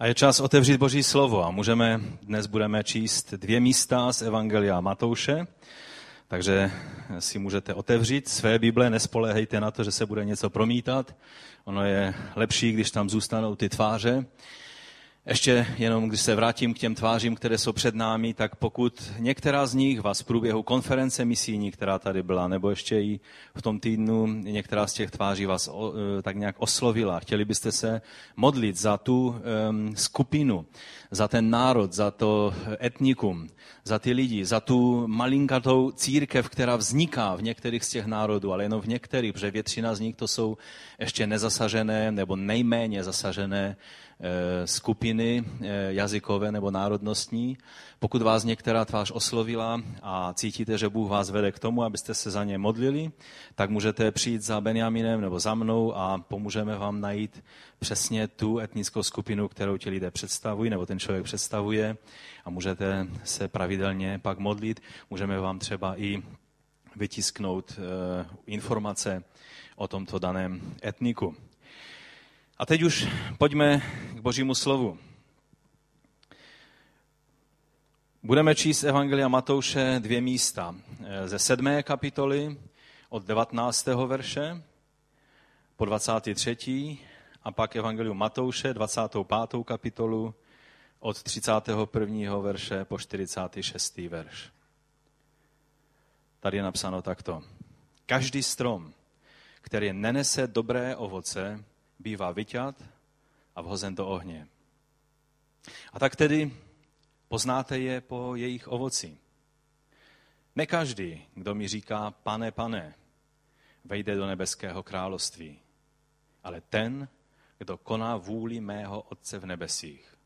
A je čas otevřít Boží slovo a můžeme, dnes budeme číst dvě místa z Evangelia Matouše, takže si můžete otevřít své Bible, nespolehejte na to, že se bude něco promítat. Ono je lepší, když tam zůstanou ty tváře. Ještě jenom, když se vrátím k těm tvářím, které jsou před námi, tak pokud některá z nich vás v průběhu konference misijní, která tady byla, nebo ještě i v tom týdnu některá z těch tváří vás o, e, tak nějak oslovila, chtěli byste se modlit za tu um, skupinu, za ten národ, za to etnikum, za ty lidi, za tu malinkatou církev, která vzniká v některých z těch národů, ale jenom v některých, protože většina z nich to jsou ještě nezasažené nebo nejméně zasažené skupiny eh, jazykové nebo národnostní. Pokud vás některá tvář oslovila a cítíte, že Bůh vás vede k tomu, abyste se za ně modlili, tak můžete přijít za Benjaminem nebo za mnou a pomůžeme vám najít přesně tu etnickou skupinu, kterou ti lidé představují, nebo ten člověk představuje a můžete se pravidelně pak modlit. Můžeme vám třeba i vytisknout eh, informace o tomto daném etniku. A teď už pojďme k Božímu slovu. Budeme číst Evangelia Matouše dvě místa. Ze sedmé kapitoly od 19. verše po 23. a pak Evangelium Matouše 25. kapitolu od 31. verše po 46. verš. Tady je napsáno takto. Každý strom, který nenese dobré ovoce, bývá vyťat a vhozen do ohně. A tak tedy poznáte je po jejich ovoci. Ne každý, kdo mi říká, pane, pane, vejde do nebeského království, ale ten, kdo koná vůli mého Otce v nebesích.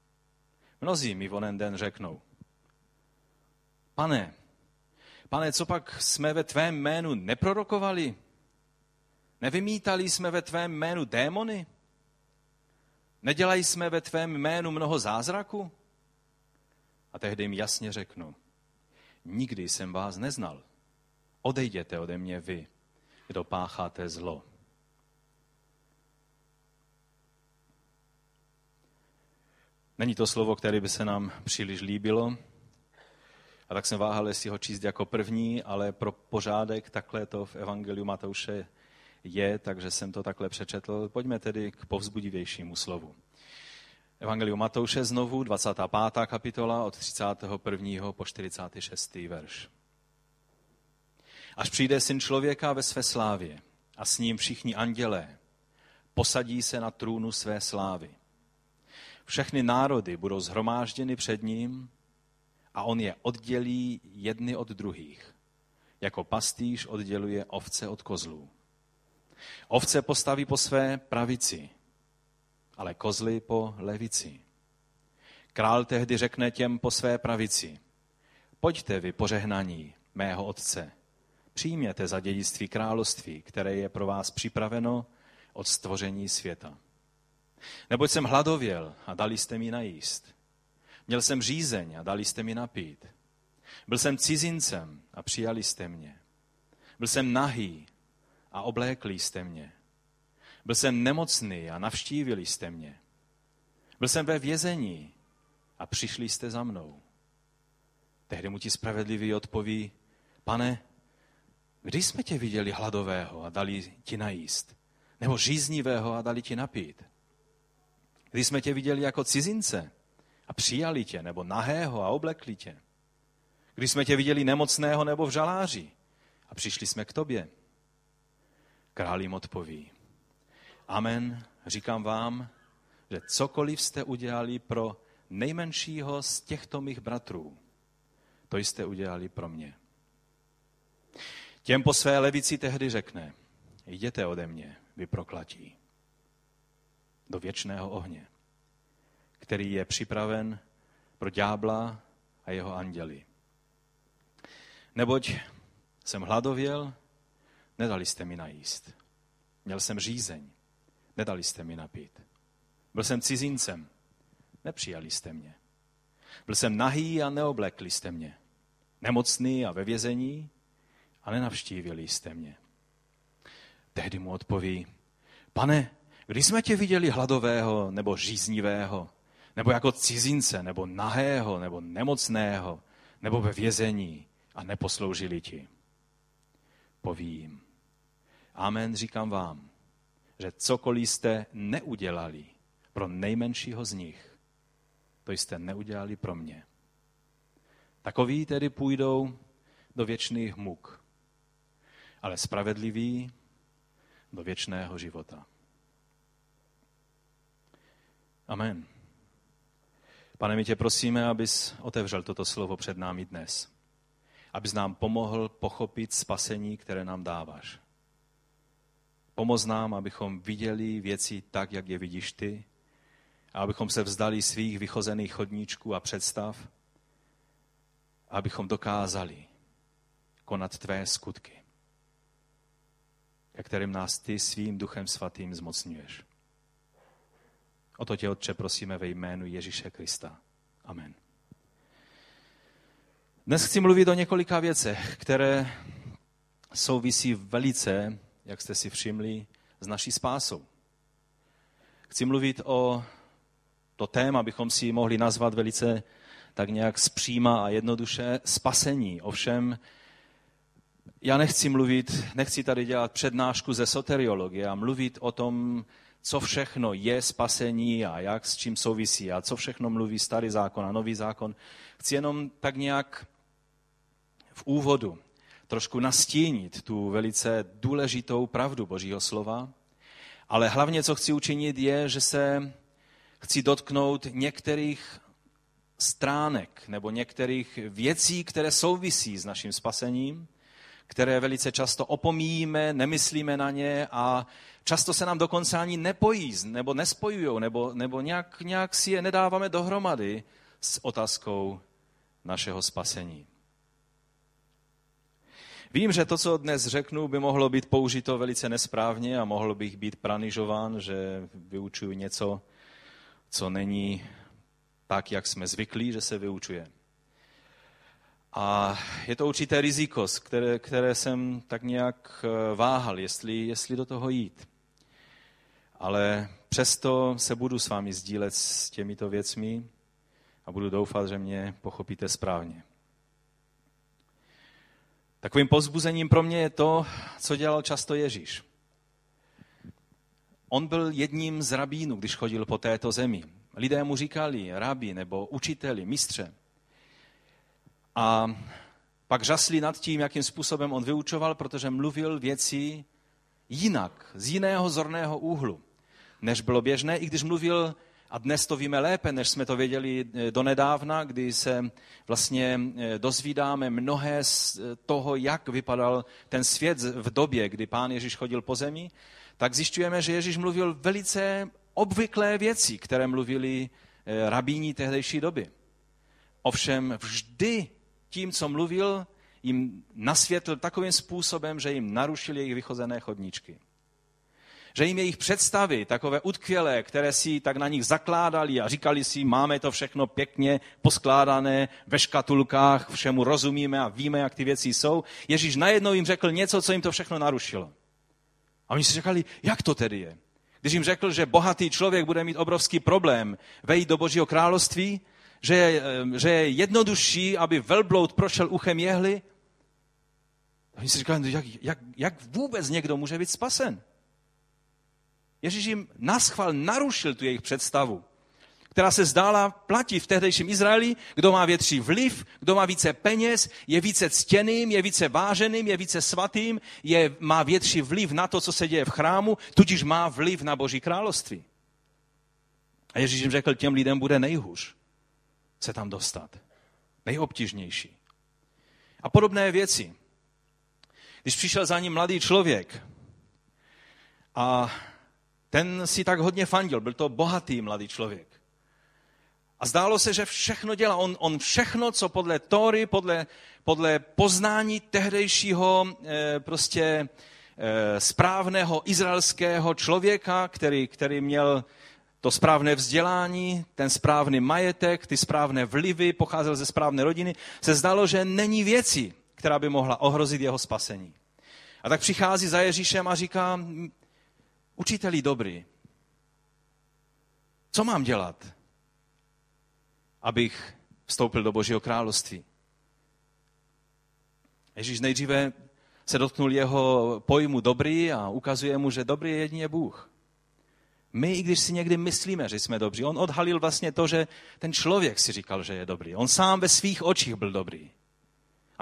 Mnozí mi onen den řeknou, pane, pane, co pak jsme ve tvém jménu neprorokovali? Nevymítali jsme ve tvém jménu démony? Nedělají jsme ve tvém jménu mnoho zázraků? A tehdy jim jasně řeknu, nikdy jsem vás neznal. Odejděte ode mě vy, kdo pácháte zlo. Není to slovo, které by se nám příliš líbilo, a tak jsem váhal, jestli ho číst jako první, ale pro pořádek takhle to v Evangeliu Matouše je, takže jsem to takhle přečetl. Pojďme tedy k povzbudivějšímu slovu. Evangelium Matouše znovu, 25. kapitola od 31. po 46. verš. Až přijde syn člověka ve své slávě a s ním všichni andělé, posadí se na trůnu své slávy. Všechny národy budou zhromážděny před ním a on je oddělí jedny od druhých, jako pastýř odděluje ovce od kozlů. Ovce postaví po své pravici, ale kozly po levici. Král tehdy řekne těm po své pravici, pojďte vy požehnaní mého otce, přijměte za dědictví království, které je pro vás připraveno od stvoření světa. Neboť jsem hladověl a dali jste mi najíst. Měl jsem řízeň a dali jste mi napít. Byl jsem cizincem a přijali jste mě. Byl jsem nahý a oblékli jste mě. Byl jsem nemocný a navštívili jste mě. Byl jsem ve vězení a přišli jste za mnou. Tehdy mu ti spravedlivý odpoví, pane, kdy jsme tě viděli hladového a dali ti najíst? Nebo žíznivého a dali ti napít? Kdy jsme tě viděli jako cizince a přijali tě, nebo nahého a oblekli tě? Když jsme tě viděli nemocného nebo v žaláři a přišli jsme k tobě? Král jim odpoví. Amen, říkám vám, že cokoliv jste udělali pro nejmenšího z těchto mých bratrů, to jste udělali pro mě. Těm po své levici tehdy řekne, jděte ode mě, vy proklatí, do věčného ohně, který je připraven pro ďábla a jeho anděli. Neboť jsem hladověl, nedali jste mi najíst. Měl jsem řízeň, nedali jste mi napít. Byl jsem cizincem, nepřijali jste mě. Byl jsem nahý a neoblekli jste mě. Nemocný a ve vězení a nenavštívili jste mě. Tehdy mu odpoví, pane, kdy jsme tě viděli hladového nebo žíznivého, nebo jako cizince, nebo nahého, nebo nemocného, nebo ve vězení a neposloužili ti. Povím. Amen, říkám vám, že cokoliv jste neudělali pro nejmenšího z nich, to jste neudělali pro mě. Takoví tedy půjdou do věčných muk, ale spravedliví do věčného života. Amen. Pane, my tě prosíme, abys otevřel toto slovo před námi dnes. Abys nám pomohl pochopit spasení, které nám dáváš. Pomoz nám, abychom viděli věci tak, jak je vidíš ty, a abychom se vzdali svých vychozených chodníčků a představ, a abychom dokázali konat tvé skutky, ke kterým nás ty svým duchem svatým zmocňuješ. O to tě, Otče, prosíme ve jménu Ježíše Krista. Amen. Dnes chci mluvit o několika věcech, které souvisí velice, jak jste si všimli, s naší spásou. Chci mluvit o to téma, bychom si mohli nazvat velice tak nějak zpříma a jednoduše spasení. Ovšem, já nechci mluvit, nechci tady dělat přednášku ze soteriologie a mluvit o tom, co všechno je spasení a jak s čím souvisí a co všechno mluví starý zákon a nový zákon. Chci jenom tak nějak v úvodu trošku nastínit tu velice důležitou pravdu Božího slova, ale hlavně, co chci učinit, je, že se chci dotknout některých stránek nebo některých věcí, které souvisí s naším spasením, které velice často opomíjíme, nemyslíme na ně a často se nám dokonce ani nepojí, nebo nespojují, nebo, nebo nějak, nějak si je nedáváme dohromady s otázkou našeho spasení. Vím, že to, co dnes řeknu, by mohlo být použito velice nesprávně a mohl bych být pranižován, že vyučuju něco, co není tak, jak jsme zvyklí, že se vyučuje. A je to určité riziko, které, které jsem tak nějak eh, váhal, jestli, jestli do toho jít. Ale přesto se budu s vámi sdílet s těmito věcmi a budu doufat, že mě pochopíte správně. Takovým pozbuzením pro mě je to, co dělal často Ježíš. On byl jedním z rabínů, když chodil po této zemi. Lidé mu říkali rabi nebo učiteli, mistře. A pak žasli nad tím, jakým způsobem on vyučoval, protože mluvil věci jinak, z jiného zorného úhlu, než bylo běžné, i když mluvil, a dnes to víme lépe, než jsme to věděli eh, donedávna, kdy se vlastně eh, dozvídáme mnohé z eh, toho, jak vypadal ten svět v době, kdy pán Ježíš chodil po zemi, tak zjišťujeme, že Ježíš mluvil velice obvyklé věci, které mluvili rabíni tehdejší doby. Ovšem vždy tím, co mluvil, jim nasvětl takovým způsobem, že jim narušil jejich vychozené chodníčky. Že jim jejich představy, takové utkvělé, které si tak na nich zakládali a říkali si, máme to všechno pěkně poskládané ve škatulkách, všemu rozumíme a víme, jak ty věci jsou. Ježíš najednou jim řekl něco, co jim to všechno narušilo. A oni si řekli, jak to tedy je? Když jim řekl, že bohatý člověk bude mít obrovský problém vejít do Božího království, že je, že je jednodušší, aby velbloud prošel uchem jehly. Oni si říkali, jak, jak, jak vůbec někdo může být spasen? Ježíš jim naschval narušil tu jejich představu, která se zdála platit v tehdejším Izraeli, kdo má větší vliv, kdo má více peněz, je více ctěným, je více váženým, je více svatým, je, má větší vliv na to, co se děje v chrámu, tudíž má vliv na Boží království. A Ježíš jim řekl, těm lidem bude nejhůř se tam dostat. Nejobtížnější. A podobné věci. Když přišel za ním mladý člověk a ten si tak hodně fandil, byl to bohatý mladý člověk. A zdálo se, že všechno dělá. On, on všechno, co podle Tory, podle, podle poznání tehdejšího e, prostě e, správného izraelského člověka, který, který měl to správné vzdělání, ten správný majetek, ty správné vlivy, pocházel ze správné rodiny, se zdalo, že není věci, která by mohla ohrozit jeho spasení. A tak přichází za Ježíšem a říká, učiteli dobrý, co mám dělat, abych vstoupil do Božího království. Ježíš nejdříve se dotknul jeho pojmu dobrý a ukazuje mu, že dobrý je jedině Bůh. My, i když si někdy myslíme, že jsme dobří, on odhalil vlastně to, že ten člověk si říkal, že je dobrý. On sám ve svých očích byl dobrý.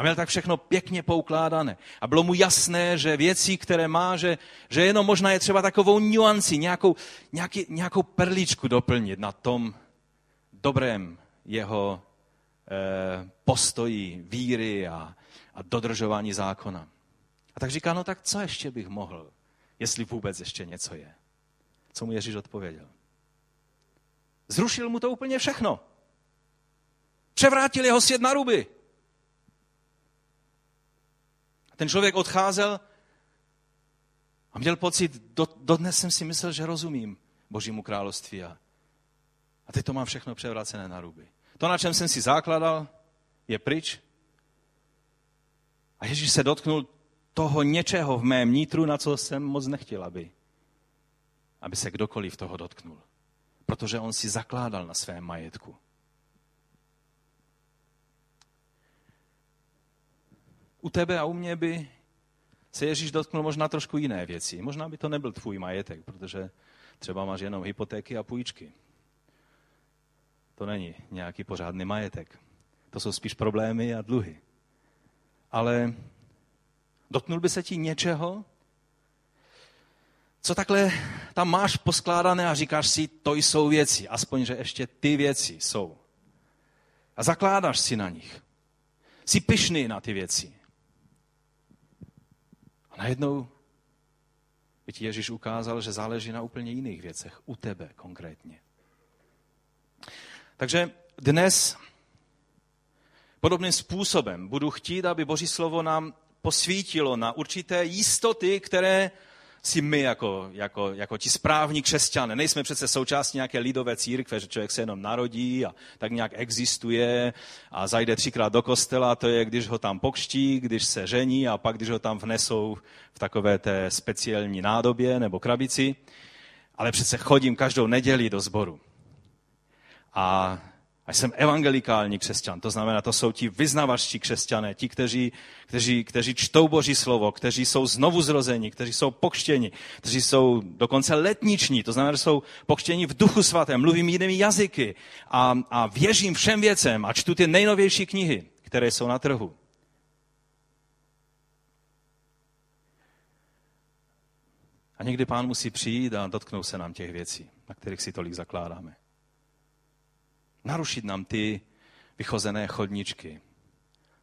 A měl tak všechno pěkně poukládané. A bylo mu jasné, že věci, které má, že, že jenom možná je třeba takovou nuanci, nějakou, nějaký, nějakou perličku doplnit na tom dobrém jeho eh, postoji, víry a, a dodržování zákona. A tak říká, no tak co ještě bych mohl, jestli vůbec ještě něco je. Co mu Ježíš odpověděl? Zrušil mu to úplně všechno. Převrátil jeho svět na ruby. A ten člověk odcházel a měl pocit, do, dodnes jsem si myslel, že rozumím Božímu království a, a teď to mám všechno převrácené na ruby. To, na čem jsem si základal, je pryč. A Ježíš se dotknul toho něčeho v mém nitru, na co jsem moc nechtěl, aby, aby se kdokoliv toho dotknul. Protože on si zakládal na svém majetku. U tebe a u mě by se Ježíš dotknul možná trošku jiné věci. Možná by to nebyl tvůj majetek, protože třeba máš jenom hypotéky a půjčky. To není nějaký pořádný majetek. To jsou spíš problémy a dluhy. Ale dotknul by se ti něčeho, co takhle tam máš poskládané a říkáš si, to jsou věci, aspoň, že ještě ty věci jsou. A zakládáš si na nich. Jsi pyšný na ty věci. A najednou ti Ježíš ukázal, že záleží na úplně jiných věcech, u tebe konkrétně. Takže dnes podobným způsobem budu chtít, aby Boží slovo nám posvítilo na určité jistoty, které si my jako, jako, jako ti správní křesťané. Nejsme přece součástí nějaké lidové církve, že člověk se jenom narodí a tak nějak existuje a zajde třikrát do kostela, to je, když ho tam pokští, když se žení a pak, když ho tam vnesou v takové té speciální nádobě nebo krabici. Ale přece chodím každou neděli do sboru. A a jsem evangelikální křesťan, to znamená, to jsou ti vyznavačtí křesťané, ti, kteří, kteří, kteří čtou Boží slovo, kteří jsou znovu zrozeni, kteří jsou pokštěni, kteří jsou dokonce letniční, to znamená, že jsou pokštěni v duchu svatém, mluvím jinými jazyky a, a věřím všem věcem a čtu ty nejnovější knihy, které jsou na trhu. A někdy pán musí přijít a dotknout se nám těch věcí, na kterých si tolik zakládáme narušit nám ty vychozené chodničky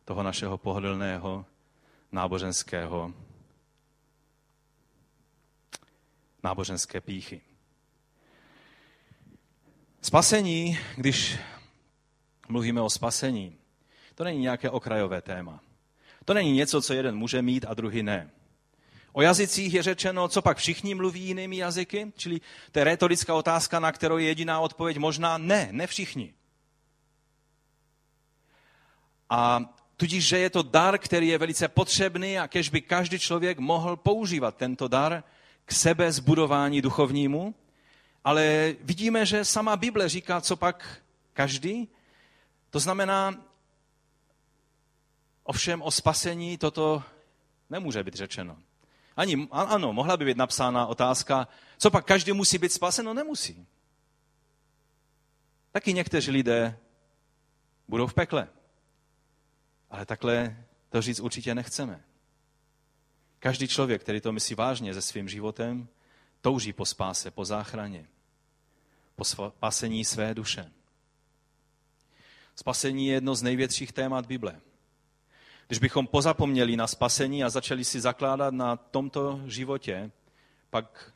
toho našeho pohodlného náboženského náboženské píchy. Spasení, když mluvíme o spasení, to není nějaké okrajové téma. To není něco, co jeden může mít a druhý ne. O jazycích je řečeno, co pak všichni mluví jinými jazyky, čili to je retorická otázka, na kterou je jediná odpověď možná ne, ne všichni. A tudíž, že je to dar, který je velice potřebný a kež by každý člověk mohl používat tento dar k sebe zbudování duchovnímu, ale vidíme, že sama Bible říká, co pak každý. To znamená, ovšem o spasení toto nemůže být řečeno. Ani, ano, mohla by být napsána otázka, co pak každý musí být spasen? No nemusí. Taky někteří lidé budou v pekle. Ale takhle to říct určitě nechceme. Každý člověk, který to myslí vážně se svým životem, touží po spáse, po záchraně, po spasení své duše. Spasení je jedno z největších témat Bible. Když bychom pozapomněli na spasení a začali si zakládat na tomto životě, pak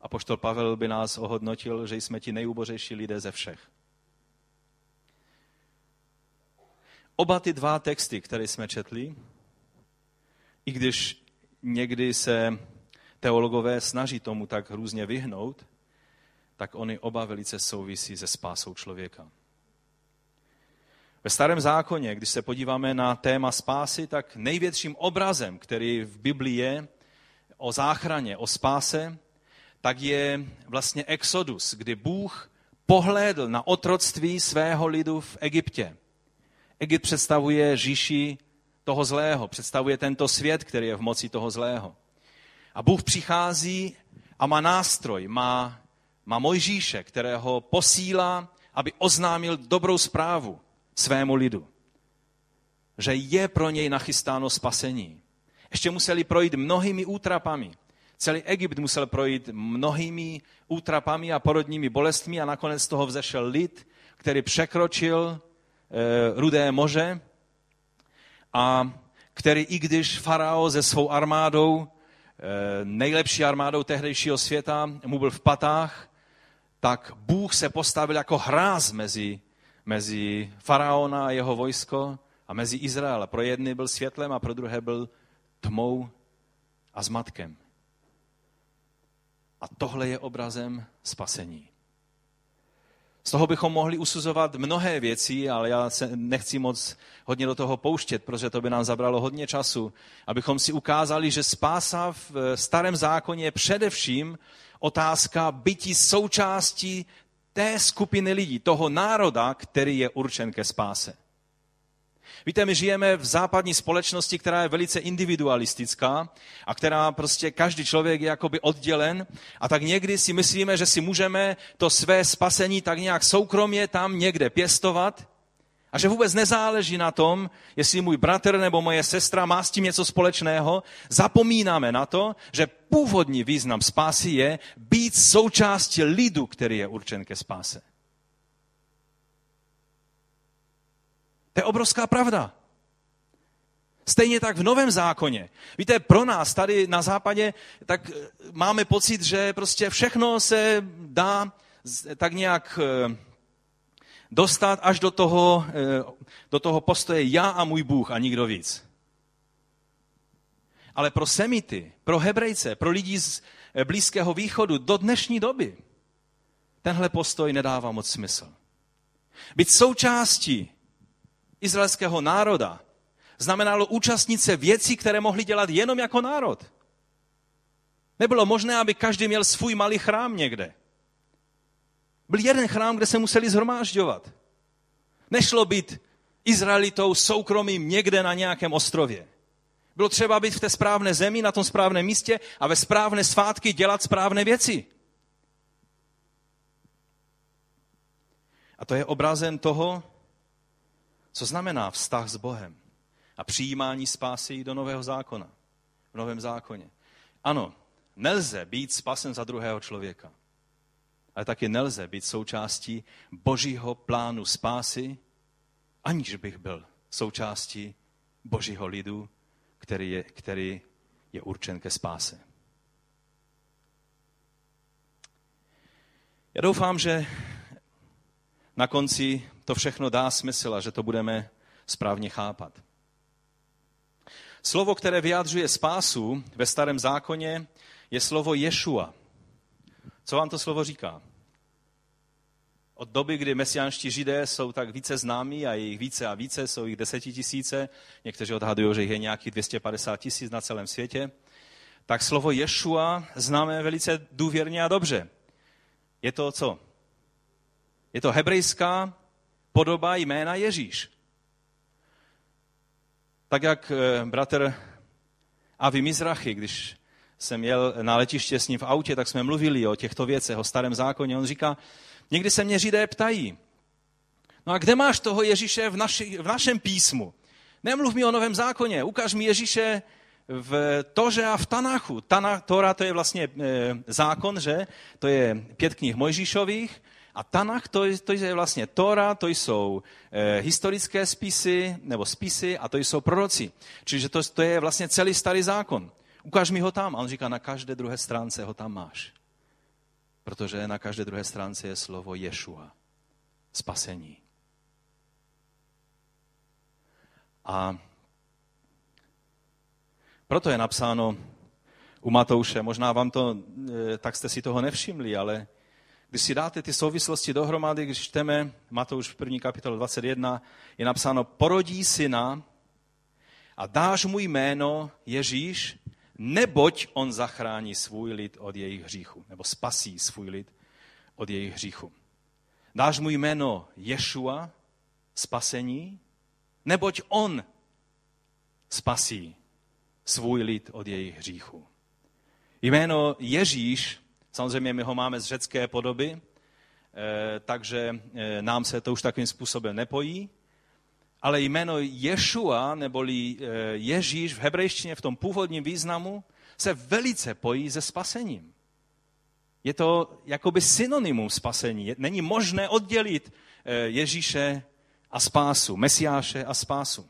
apoštol Pavel by nás ohodnotil, že jsme ti nejubořejší lidé ze všech. Oba ty dva texty, které jsme četli, i když někdy se teologové snaží tomu tak různě vyhnout, tak oni oba velice souvisí se spásou člověka. Ve starém zákoně, když se podíváme na téma spásy, tak největším obrazem, který v Biblii je o záchraně, o spáse, tak je vlastně Exodus, kdy Bůh pohlédl na otroctví svého lidu v Egyptě. Egypt představuje říši toho zlého, představuje tento svět, který je v moci toho zlého. A Bůh přichází a má nástroj, má, má Mojžíše, kterého posílá, aby oznámil dobrou zprávu svému lidu. Že je pro něj nachystáno spasení. Ještě museli projít mnohými útrapami. Celý Egypt musel projít mnohými útrapami a porodními bolestmi a nakonec z toho vzešel lid, který překročil e, Rudé moře a který i když farao se svou armádou, e, nejlepší armádou tehdejšího světa, mu byl v patách, tak Bůh se postavil jako hráz mezi, mezi faraona a jeho vojsko a mezi Izrael. Pro jedny byl světlem a pro druhé byl tmou a zmatkem. A tohle je obrazem spasení. Z toho bychom mohli usuzovat mnohé věci, ale já se nechci moc hodně do toho pouštět, protože to by nám zabralo hodně času, abychom si ukázali, že spása v starém zákoně je především otázka bytí součástí té skupiny lidí, toho národa, který je určen ke spáse. Víte, my žijeme v západní společnosti, která je velice individualistická a která prostě každý člověk je jakoby oddělen a tak někdy si myslíme, že si můžeme to své spasení tak nějak soukromě tam někde pěstovat a že vůbec nezáleží na tom, jestli můj bratr nebo moje sestra má s tím něco společného. Zapomínáme na to, že původní význam spásy je být součástí lidu, který je určen ke spáse. To je obrovská pravda. Stejně tak v Novém zákoně. Víte, pro nás tady na západě tak eh, máme pocit, že prostě všechno se dá tak nějak eh, dostat až do toho, eh, do toho postoje já a můj Bůh a nikdo víc. Ale pro Semity, pro Hebrejce, pro lidi z Blízkého východu do dnešní doby tenhle postoj nedává moc smysl. Být součástí izraelského národa znamenalo účastnit se věcí, které mohli dělat jenom jako národ. Nebylo možné, aby každý měl svůj malý chrám někde. Byl jeden chrám, kde se museli zhromážďovat. Nešlo být Izraelitou soukromým někde na nějakém ostrově. Bylo třeba být v té správné zemi, na tom správném místě a ve správné svátky dělat správné věci. A to je obrazem toho, co znamená vztah s Bohem a přijímání spásy do nového zákona, v novém zákoně. Ano, nelze být spasen za druhého člověka, ale taky nelze být součástí božího plánu spásy, aniž bych byl součástí božího lidu, který je, který je určen ke spáse. Já doufám, že na konci to všechno dá smysl a že to budeme správně chápat. Slovo, které vyjádřuje spásu ve starém zákoně, je slovo Ješua. Co vám to slovo říká? Od doby, kdy mesiánští židé jsou tak více známí a je jich více a více, jsou jich desetitisíce, někteří odhadují, že jich je nějakých 250 tisíc na celém světě, tak slovo Ješua známe velice důvěrně a dobře. Je to co? Je to hebrejská podoba jména Ježíš. Tak jak eh, bratr Avi Mizrachy, když jsem jel na letiště s ním v autě, tak jsme mluvili o těchto věcech, o starém zákoně. On říká, někdy se mě židé ptají, no a kde máš toho Ježíše v, naši, v našem písmu? Nemluv mi o novém zákoně, ukáž mi Ježíše v Toře a v Tanachu. Tana, Tora to je vlastně e, zákon, že? To je pět knih Mojžíšových a Tanach to, to je vlastně Tora, to jsou e, historické spisy, nebo spisy a to jsou proroci. Čiže to, to je vlastně celý starý zákon. Ukáž mi ho tam. A on říká, na každé druhé stránce ho tam máš. Protože na každé druhé stránce je slovo Ješua. Spasení. A proto je napsáno u Matouše, možná vám to, e, tak jste si toho nevšimli, ale když si dáte ty souvislosti dohromady, když čteme Matouš v první kapitolu 21, je napsáno, porodí syna a dáš mu jméno Ježíš, neboť on zachrání svůj lid od jejich hříchu, nebo spasí svůj lid od jejich hříchu. Dáš mu jméno Ješua, spasení, neboť on spasí svůj lid od jejich hříchu. Jméno Ježíš, samozřejmě my ho máme z řecké podoby, eh, takže eh, nám se to už takovým způsobem nepojí, ale jméno Ješua, neboli eh, Ježíš v hebrejštině v tom původním významu, se velice pojí se spasením. Je to jakoby synonymum spasení. Není možné oddělit Ježíše a spásu, Mesiáše a spásu.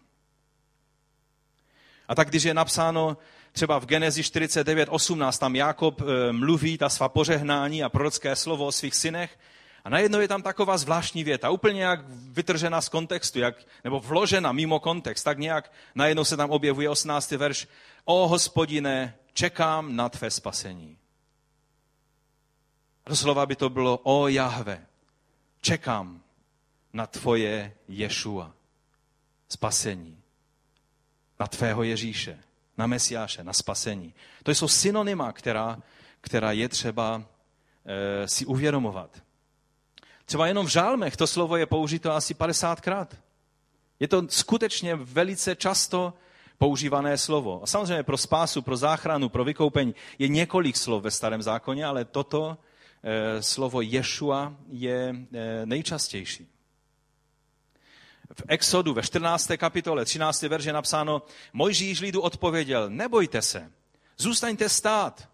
A tak když je napsáno třeba v Genezi 49, 18, tam Jakob eh, mluví ta svá pořehnání a prorocké slovo o svých synech, a najednou je tam taková zvláštní věta, úplně jak vytržena z kontextu, jak, nebo vložena mimo kontext, tak nějak najednou se tam objevuje 18. verš. O hospodine, čekám na tvé spasení. Doslova by to bylo, o Jahve, čekám na tvoje Ješua, spasení, na tvého Ježíše, na Mesiáše, na spasení. To jsou synonyma, která, která je třeba e, si uvědomovat. Třeba jenom v žálmech to slovo je použito asi 50krát. Je to skutečně velice často používané slovo. A samozřejmě pro spásu, pro záchranu, pro vykoupení je několik slov ve starém zákoně, ale toto e, slovo Ješua je e, nejčastější v Exodu ve 14. kapitole 13. verže napsáno, Mojžíš lidu odpověděl, nebojte se, zůstaňte stát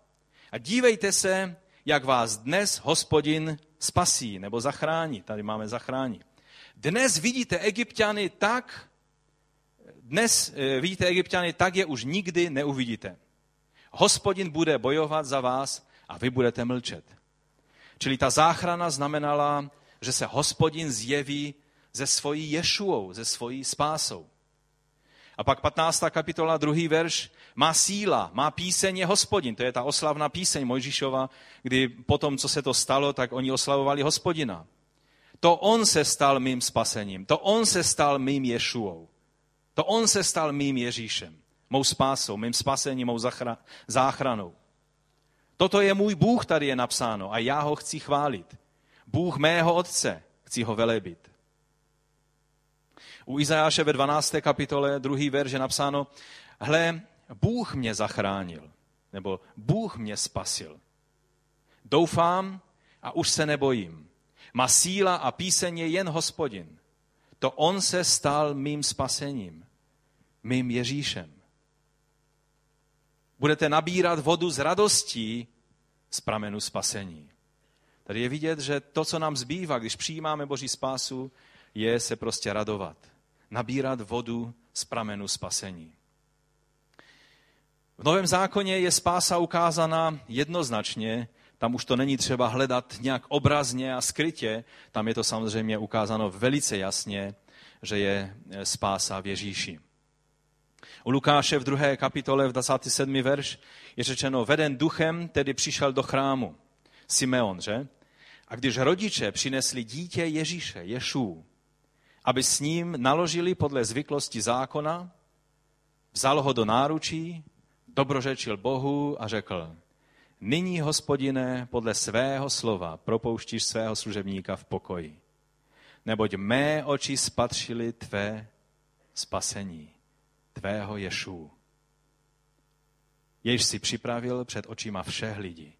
a dívejte se, jak vás dnes hospodin spasí nebo zachrání. Tady máme zachrání. Dnes vidíte egyptiany tak, dnes eh, vidíte egyptiany tak, je už nikdy neuvidíte. Hospodin bude bojovat za vás a vy budete mlčet. Čili ta záchrana znamenala, že se hospodin zjeví ze svojí Ješuou, ze svojí spásou. A pak 15. kapitola, druhý verš, má síla, má píseň je hospodin. To je ta oslavná píseň Mojžíšova, kdy potom, co se to stalo, tak oni oslavovali hospodina. To on se stal mým spasením, to on se stal mým Ješuou. To on se stal mým Ježíšem, mou spásou, mým spasením, mou záchranou. Toto je můj Bůh, tady je napsáno a já ho chci chválit. Bůh mého otce, chci ho velebit. U Izajáše ve 12. kapitole, druhý verš je napsáno, hle, Bůh mě zachránil, nebo Bůh mě spasil. Doufám a už se nebojím. Má síla a píseň je jen hospodin. To on se stal mým spasením, mým Ježíšem. Budete nabírat vodu z radostí z pramenu spasení. Tady je vidět, že to, co nám zbývá, když přijímáme Boží spásu, je se prostě radovat nabírat vodu z pramenu spasení. V Novém zákoně je spása ukázána jednoznačně, tam už to není třeba hledat nějak obrazně a skrytě, tam je to samozřejmě ukázáno velice jasně, že je spása v Ježíši. U Lukáše v druhé kapitole v 27. verš je řečeno, veden duchem tedy přišel do chrámu. Simeon, že? A když rodiče přinesli dítě Ježíše, Ješů, aby s ním naložili podle zvyklosti zákona, vzal ho do náručí, dobrořečil Bohu a řekl, nyní, hospodine, podle svého slova propouštíš svého služebníka v pokoji, neboť mé oči spatřily tvé spasení, tvého Ješů. Jež si připravil před očima všech lidí.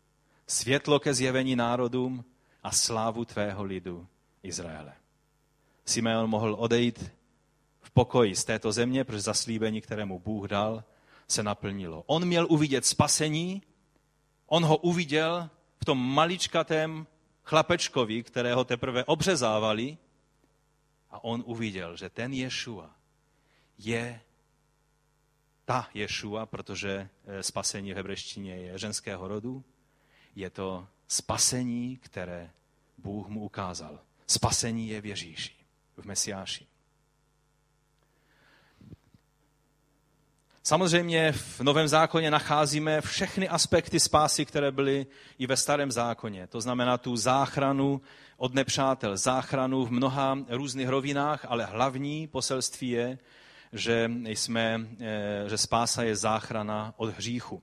Světlo ke zjevení národům a slávu tvého lidu Izraele. Simeon mohl odejít v pokoji z této země, protože zaslíbení, kterému Bůh dal, se naplnilo. On měl uvidět spasení, on ho uviděl v tom maličkatém chlapečkovi, kterého teprve obřezávali, a on uviděl, že ten Ješua je ta Ješua, protože eh, spasení v hebreštině je ženského rodu, je to spasení, které Bůh mu ukázal. Spasení je v Ježíši v Mesiáši. Samozřejmě v Novém zákoně nacházíme všechny aspekty spásy, které byly i ve Starém zákoně. To znamená tu záchranu od nepřátel, záchranu v mnoha různých rovinách, ale hlavní poselství je, že, jsme, eh, že spása je záchrana od hříchu.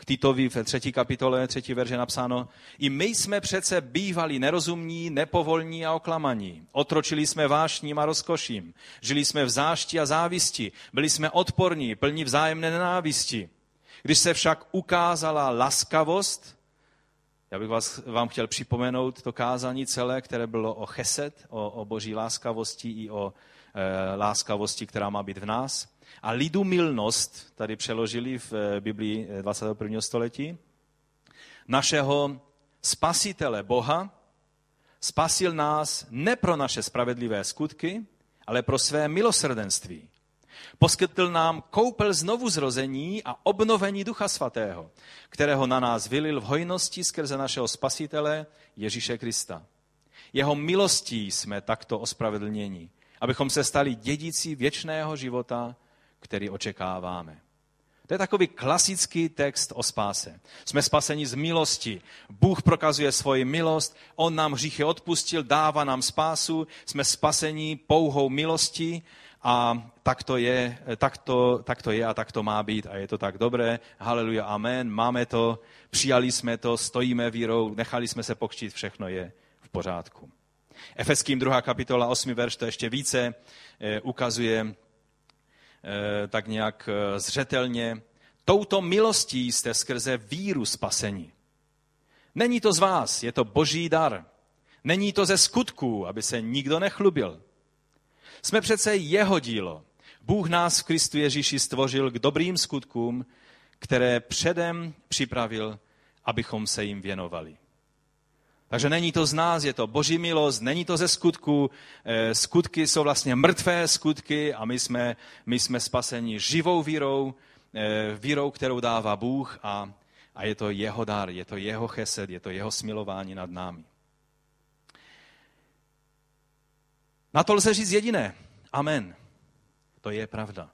K Titovi ve třetí kapitole, třetí verže napsáno, i my jsme přece bývali nerozumní, nepovolní a oklamaní. Otročili jsme vášním a rozkoším. Žili jsme v zášti a závisti. Byli jsme odporní, plní vzájemné nenávisti. Když se však ukázala laskavost, já bych vás, vám chtěl připomenout to kázání celé, které bylo o cheset, o, o boží láskavosti i o e, láskavosti, která má být v nás. A lidu milnost, tady přeložili v eh, Biblii 21. Eh, století, našeho spasitele Boha, spasil nás ne pro naše spravedlivé skutky, ale pro své milosrdenství. Poskytl nám koupel znovu zrození a obnovení Ducha Svatého, kterého na nás vylil v hojnosti skrze našeho Spasitele Ježíše Krista. Jeho milostí jsme takto ospravedlněni, abychom se stali dědicí věčného života, který očekáváme. To je takový klasický text o spáse. Jsme spaseni z milosti. Bůh prokazuje svoji milost, On nám hříchy odpustil, dává nám spásu, jsme spaseni pouhou milostí a tak to, je, tak, to, tak to je a tak to má být a je to tak dobré. Haleluja, amen, máme to, přijali jsme to, stojíme vírou, nechali jsme se pokřtít, všechno je v pořádku. Efeským 2. kapitola 8. verš to ještě více eh, ukazuje eh, tak nějak eh, zřetelně. Touto milostí jste skrze víru spasení. Není to z vás, je to boží dar. Není to ze skutků, aby se nikdo nechlubil. Jsme přece jeho dílo. Bůh nás v Kristu Ježíši stvořil k dobrým skutkům, které předem připravil, abychom se jim věnovali. Takže není to z nás, je to boží milost, není to ze skutku. Eh, skutky jsou vlastně mrtvé skutky a my jsme, my jsme spaseni živou vírou, eh, vírou, kterou dává Bůh a, a je to jeho dar, je to jeho chesed, je to jeho smilování nad námi. Na to lze říct jediné. Amen. To je pravda.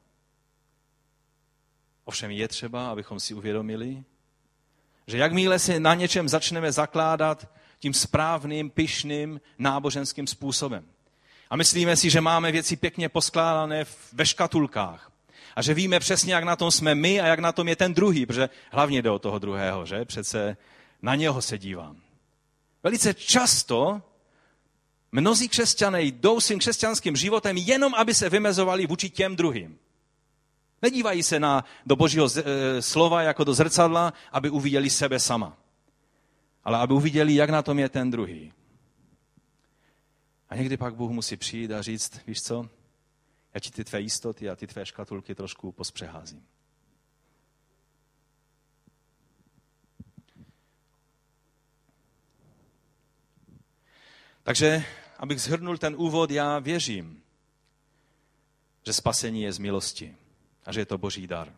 Ovšem je třeba, abychom si uvědomili, že jakmile se na něčem začneme zakládat tím správným, pyšným, náboženským způsobem. A myslíme si, že máme věci pěkně poskládané ve škatulkách. A že víme přesně, jak na tom jsme my a jak na tom je ten druhý, protože hlavně jde o toho druhého, že? Přece na něho se dívám. Velice často Mnozí křesťané jdou svým křesťanským životem jenom, aby se vymezovali vůči těm druhým. Nedívají se na, do božího z, e, slova jako do zrcadla, aby uviděli sebe sama. Ale aby uviděli, jak na tom je ten druhý. A někdy pak Bůh musí přijít a říct, víš co, já ti ty tvé jistoty a ty tvé škatulky trošku pospřeházím. Takže abych zhrnul ten úvod, já věřím, že spasení je z milosti a že je to boží dar.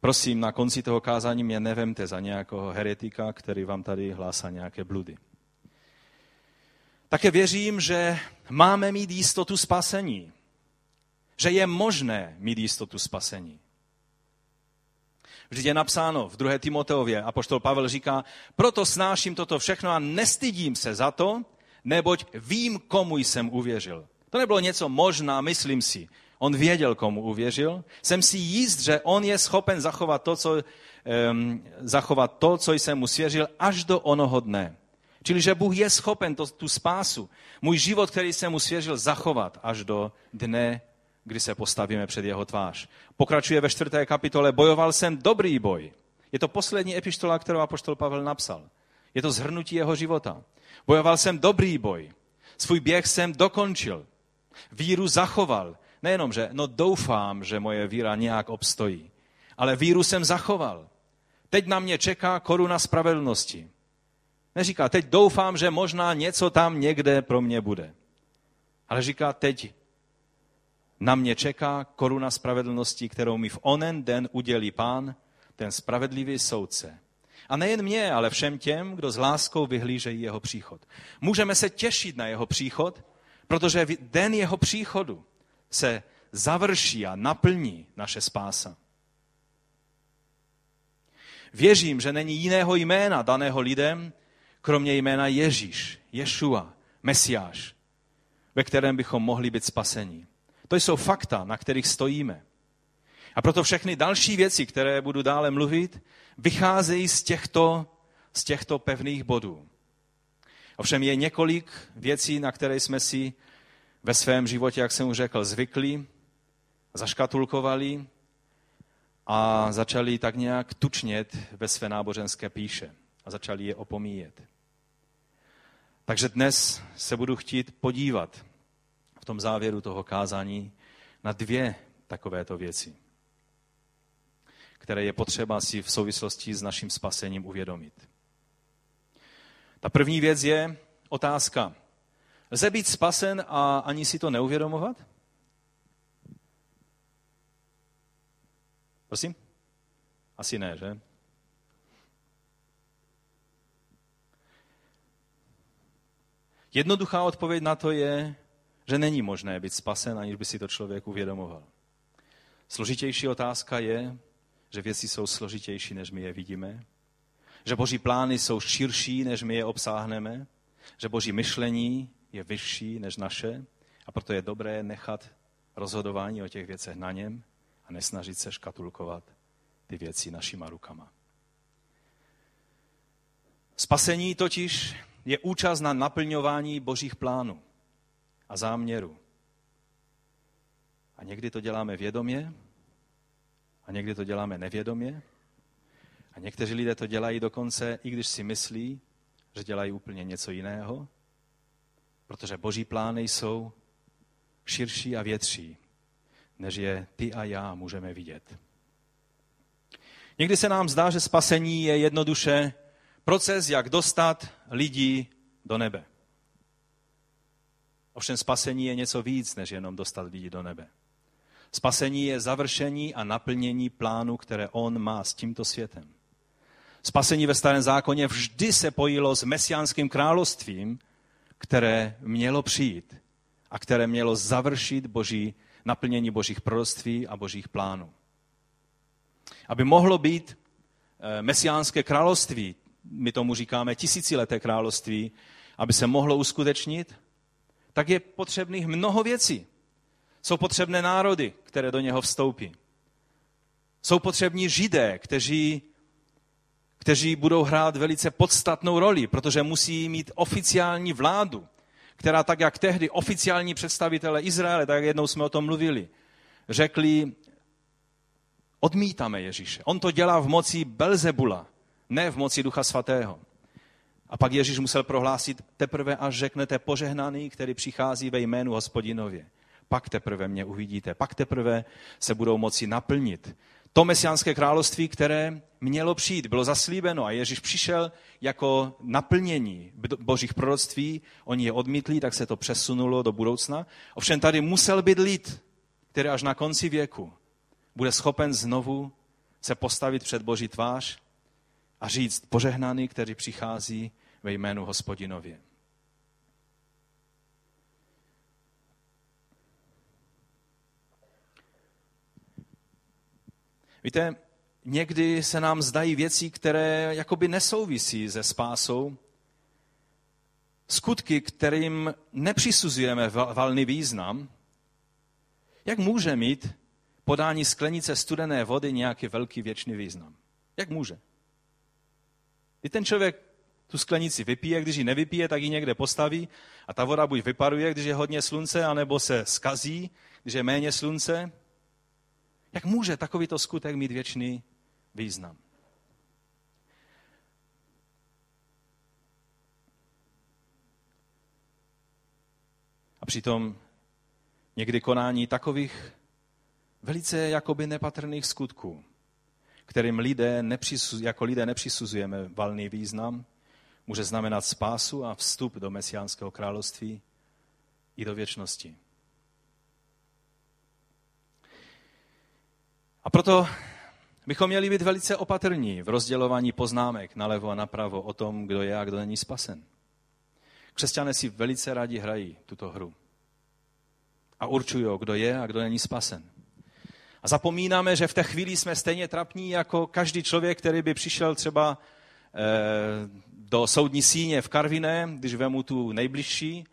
Prosím, na konci toho kázání mě nevemte za nějakého heretika, který vám tady hlásá nějaké bludy. Také věřím, že máme mít jistotu spasení. Že je možné mít jistotu spasení. Vždyť je napsáno v 2. Timoteově, apoštol Pavel říká, proto snáším toto všechno a nestydím se za to, neboť vím, komu jsem uvěřil. To nebylo něco možná, myslím si. On věděl, komu uvěřil. Jsem si jist, že on je schopen zachovat to, co, um, zachovat to, co jsem mu svěřil, až do onoho dne. Čili, že Bůh je schopen to, tu spásu, můj život, který jsem mu svěřil, zachovat až do dne, kdy se postavíme před jeho tvář. Pokračuje ve čtvrté kapitole, bojoval jsem dobrý boj. Je to poslední epištola, kterou apoštol Pavel napsal. Je to zhrnutí jeho života. Bojoval jsem dobrý boj. Svůj běh jsem dokončil. Víru zachoval. Nejenom, že no doufám, že moje víra nějak obstojí, ale víru jsem zachoval. Teď na mě čeká koruna spravedlnosti. Neříká, teď doufám, že možná něco tam někde pro mě bude. Ale říká, teď na mě čeká koruna spravedlnosti, kterou mi v onen den udělí pán, ten spravedlivý soudce. A nejen mě, ale všem těm, kdo s láskou vyhlížejí jeho příchod. Můžeme se těšit na jeho příchod, protože den jeho příchodu se završí a naplní naše spása. Věřím, že není jiného jména daného lidem, kromě jména Ježíš, Ješua, Mesiáš, ve kterém bychom mohli být spaseni. To jsou fakta, na kterých stojíme. A proto všechny další věci, které budu dále mluvit, vycházejí z těchto, z těchto pevných bodů. Ovšem je několik věcí, na které jsme si ve svém životě, jak jsem už řekl, zvykli, zaškatulkovali a začali tak nějak tučnět ve své náboženské píše a začali je opomíjet. Takže dnes se budu chtít podívat v tom závěru toho kázání na dvě takovéto věci, které je potřeba si v souvislosti s naším spasením uvědomit. Ta první věc je otázka. Lze být spasen a ani si to neuvědomovat? Prosím? Asi ne, že? Jednoduchá odpověď na to je, že není možné být spasen, aniž by si to člověk uvědomoval. Složitější otázka je, že věci jsou složitější, než my je vidíme, že boží plány jsou širší, než my je obsáhneme, že boží myšlení je vyšší než naše a proto je dobré nechat rozhodování o těch věcech na něm a nesnažit se škatulkovat ty věci našima rukama. Spasení totiž je účast na naplňování božích plánů a záměrů. A někdy to děláme vědomě a někdy to děláme nevědomě. A někteří lidé to dělají dokonce, i když si myslí, že dělají úplně něco jiného, protože boží plány jsou širší a větší, než je ty a já můžeme vidět. Někdy se nám zdá, že spasení je jednoduše proces, jak dostat lidi do nebe. Ovšem spasení je něco víc, než jenom dostat lidi do nebe. Spasení je završení a naplnění plánu, které on má s tímto světem. Spasení ve starém zákoně vždy se pojilo s mesiánským královstvím, které mělo přijít a které mělo završit boží, naplnění božích proroctví a božích plánů. Aby mohlo být eh, mesiánské království, my tomu říkáme tisícileté království, aby se mohlo uskutečnit, tak je potřebných mnoho věcí. Jsou potřebné národy, které do něho vstoupí. Jsou potřební židé, kteří, kteří budou hrát velice podstatnou roli, protože musí mít oficiální vládu, která tak, jak tehdy oficiální představitele Izraele, tak jednou jsme o tom mluvili, řekli, odmítáme Ježíše. On to dělá v moci Belzebula, ne v moci Ducha Svatého. A pak Ježíš musel prohlásit, teprve až řeknete požehnaný, který přichází ve jménu hospodinově. Pak teprve mě uvidíte, pak teprve se budou moci naplnit. To mesiánské království, které mělo přijít, bylo zaslíbeno a Ježíš přišel jako naplnění božích proroctví. Oni je odmítli, tak se to přesunulo do budoucna. Ovšem tady musel být lid, který až na konci věku bude schopen znovu se postavit před Boží tvář a říct požehnaný, který přichází ve jménu hospodinově. Víte, někdy se nám zdají věci, které jakoby nesouvisí se spásou, skutky, kterým nepřisuzujeme valný význam, jak může mít podání sklenice studené vody nějaký velký věčný význam? Jak může? I ten člověk tu sklenici vypije, když ji nevypije, tak ji někde postaví a ta voda buď vyparuje, když je hodně slunce, anebo se skazí, když je méně slunce. Jak může takovýto skutek mít věčný význam? A přitom někdy konání takových velice jakoby nepatrných skutků, kterým lidé nepřisuz, jako lidé nepřisuzujeme valný význam, může znamenat spásu a vstup do mesiánského království i do věčnosti. A proto bychom měli být velice opatrní v rozdělování poznámek nalevo a napravo o tom, kdo je a kdo není spasen. Křesťané si velice rádi hrají tuto hru a určují, kdo je a kdo není spasen. A zapomínáme, že v té chvíli jsme stejně trapní jako každý člověk, který by přišel třeba eh, do soudní síně v Karviné, když vemu tu nejbližší,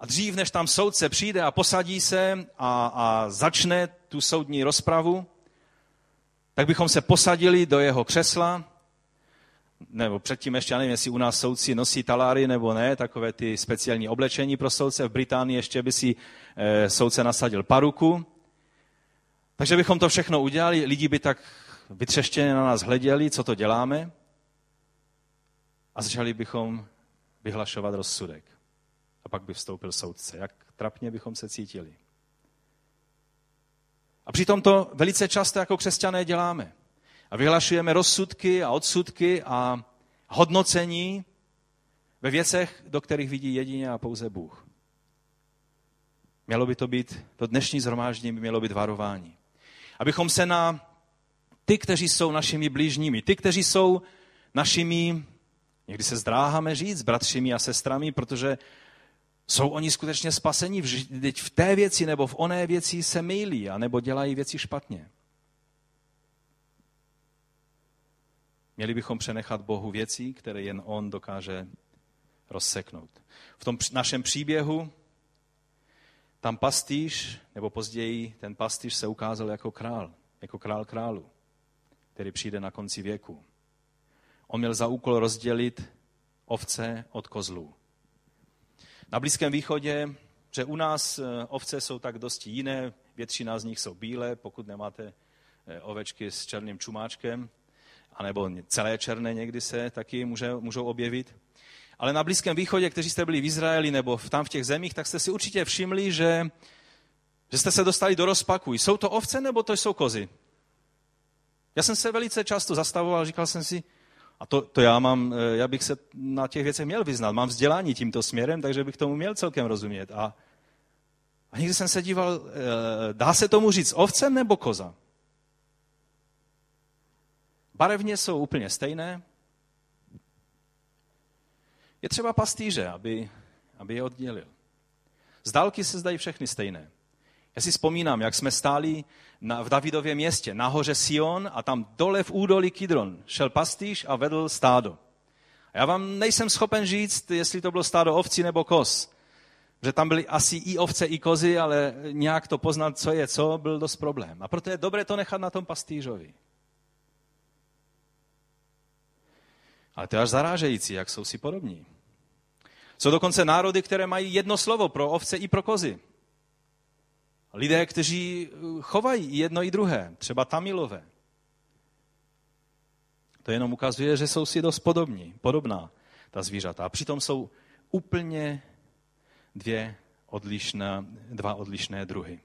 A dřív, než tam soudce přijde a posadí se a, a začne tu soudní rozpravu, tak bychom se posadili do jeho křesla, nebo předtím ještě, já nevím, jestli u nás soudci nosí taláry nebo ne, takové ty speciální oblečení pro soudce. V Británii ještě by si e, soudce nasadil paruku. Takže bychom to všechno udělali, lidi by tak vytřeštěně na nás hleděli, co to děláme a začali bychom vyhlašovat rozsudek. A pak by vstoupil soudce. Jak trapně bychom se cítili. A přitom to velice často jako křesťané děláme. A vyhlašujeme rozsudky a odsudky a hodnocení ve věcech, do kterých vidí jedině a pouze Bůh. Mělo by to být, to dnešní zhromáždění by mělo být varování. Abychom se na ty, kteří jsou našimi blížními, ty, kteří jsou našimi, někdy se zdráháme říct, bratřími a sestrami, protože jsou oni skutečně spasení? Vždyť v té věci nebo v oné věci se mýlí, nebo dělají věci špatně. Měli bychom přenechat Bohu věci, které jen On dokáže rozseknout. V tom našem příběhu tam pastýř, nebo později ten pastýř se ukázal jako král, jako král králu, který přijde na konci věku. On měl za úkol rozdělit ovce od kozlů. Na Blízkém východě, že u nás eh, ovce jsou tak dosti jiné, většina z nich jsou bílé, pokud nemáte eh, ovečky s černým čumáčkem, anebo celé černé někdy se taky může, můžou objevit. Ale na Blízkém východě, kteří jste byli v Izraeli nebo tam v těch zemích, tak jste si určitě všimli, že, že jste se dostali do rozpaku. Jsou to ovce nebo to jsou kozy? Já jsem se velice často zastavoval, říkal jsem si, a to, to já mám, eh, já bych se na těch věcech měl vyznat. Mám vzdělání tímto směrem, takže bych tomu měl celkem rozumět. A, a někdy jsem se díval, eh, dá se tomu říct ovce nebo koza? Barevně jsou úplně stejné. Je třeba pastýře, aby, aby je oddělil. Z dálky se zdají všechny stejné. Já si vzpomínám, jak jsme stáli na, v Davidově městě, nahoře Sion a tam dole v údolí Kidron šel pastýř a vedl stádo. A já vám nejsem schopen říct, jestli to bylo stádo ovcí nebo kos. Že tam byly asi i ovce, i kozy, ale nějak to poznat, co je co, byl dost problém. A proto je dobré to nechat na tom pastýřovi. Ale to je až zarážející, jak jsou si podobní. Jsou dokonce národy, které mají jedno slovo pro ovce i pro kozy. Lidé, kteří eh, chovají jedno i druhé, třeba Tamilové. To jenom ukazuje, že jsou si dost podobní, podobná ta zvířata. A přitom jsou úplně dvě odlišné, dva odlišné druhy.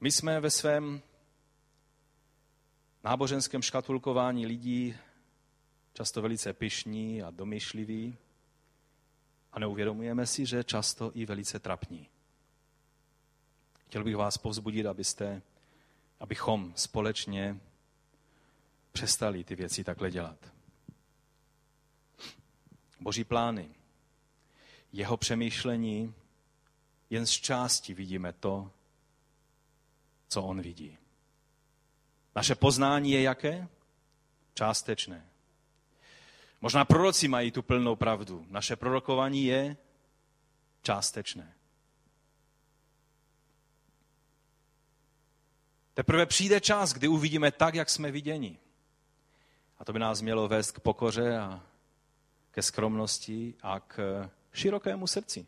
My jsme ve svém náboženském škatulkování lidí často velice pyšní a domyšliví a neuvědomujeme si, že často i velice trapní. Chtěl bych vás povzbudit, abyste, abychom společně přestali ty věci takhle dělat. Boží plány, jeho přemýšlení, jen z části vidíme to, co on vidí. Naše poznání je jaké? Částečné. Možná proroci mají tu plnou pravdu. Naše prorokování je částečné. Teprve přijde čas, kdy uvidíme tak, jak jsme viděni. A to by nás mělo vést k pokoře a ke skromnosti a k širokému srdci.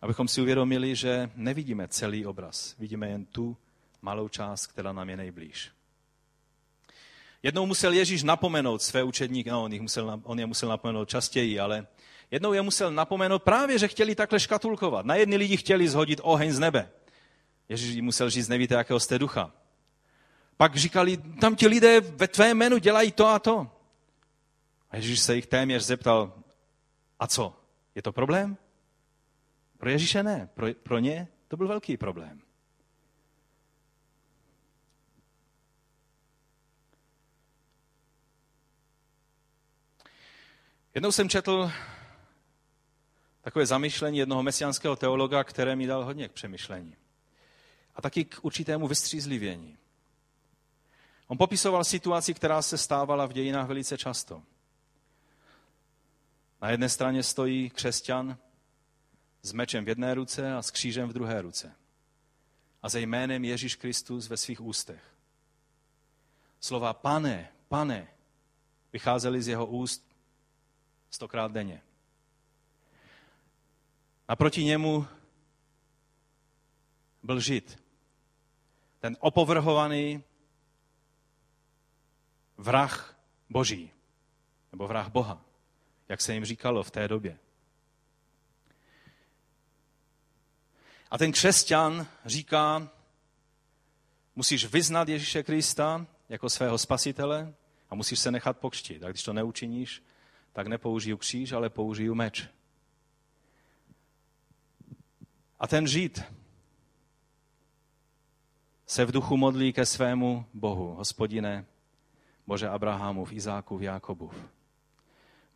Abychom si uvědomili, že nevidíme celý obraz, vidíme jen tu malou část, která nám je nejblíž. Jednou musel Ježíš napomenout své učedníky, no on, musel, on je musel napomenout častěji, ale jednou je musel napomenout právě, že chtěli takhle škatulkovat. Na jedny lidi chtěli zhodit oheň z nebe. Ježíš jim musel říct, nevíte, jakého jste ducha. Pak říkali, tam ti lidé ve tvé jménu dělají to a to. A Ježíš se jich téměř zeptal, a co, je to problém? Pro Ježíše ne, pro, pro ně to byl velký problém. Jednou jsem četl takové zamyšlení jednoho mesiánského teologa, které mi dal hodně k přemýšlení. A taky k určitému vystřízlivění. On popisoval situaci, která se stávala v dějinách velice často. Na jedné straně stojí křesťan s mečem v jedné ruce a s křížem v druhé ruce. A ze jménem Ježíš Kristus ve svých ústech. Slova pane, pane vycházely z jeho úst stokrát denně. Naproti němu byl žid. Ten opovrhovaný vrah boží, nebo vrah Boha, jak se jim říkalo v té době. A ten křesťan říká, musíš vyznat Ježíše Krista jako svého spasitele a musíš se nechat pokřtít. A když to neučiníš, tak nepoužiju kříž, ale použiju meč. A ten žít se v duchu modlí ke svému Bohu, hospodine, Bože Abrahamův, Izákův, Jákobův.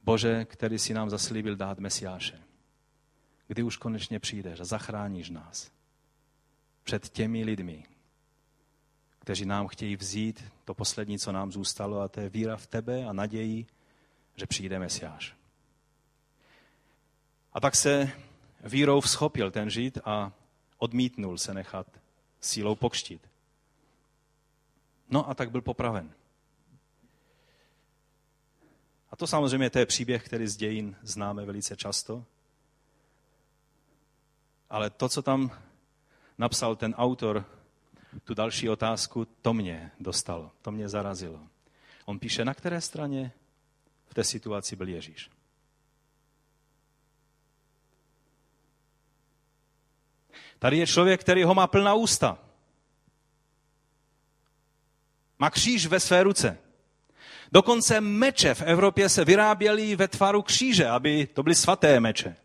Bože, který si nám zaslíbil dát Mesiáše. Kdy už konečně přijdeš a zachráníš nás před těmi lidmi, kteří nám chtějí vzít to poslední, co nám zůstalo, a to je víra v tebe a naději, že přijde Mesiáš. A tak se vírou vzchopil ten žid a odmítnul se nechat sílou pokštit. No a tak byl popraven. A to samozřejmě to je příběh, který z dějin známe velice často. Ale to, co tam napsal ten autor, tu další otázku, to mě dostalo, to mě zarazilo. On píše, na které straně v té situaci byl Ježíš. Tady je člověk, který ho má plná ústa. Má kříž ve své ruce. Dokonce meče v Evropě se vyráběly ve tvaru kříže, aby to byly svaté meče.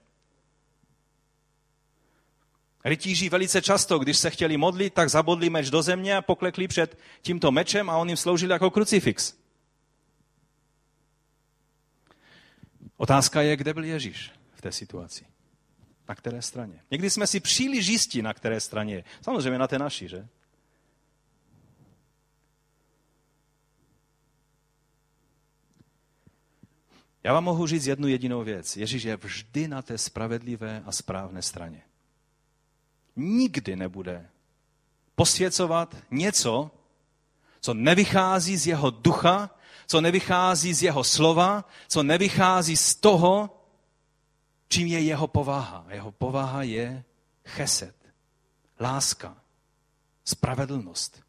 Rytíři velice často, když se chtěli modlit, tak zabodli meč do země a poklekli před tímto mečem a on jim sloužil jako krucifix. Otázka je, kde byl Ježíš v té situaci. Na které straně? Někdy jsme si příliš jistí, na které straně je. Samozřejmě na té naší, že? Já vám mohu říct jednu jedinou věc. Ježíš je vždy na té spravedlivé a správné straně. Nikdy nebude posvěcovat něco, co nevychází z jeho ducha, co nevychází z jeho slova, co nevychází z toho, čím je jeho povaha. Jeho povaha je cheset, láska, spravedlnost.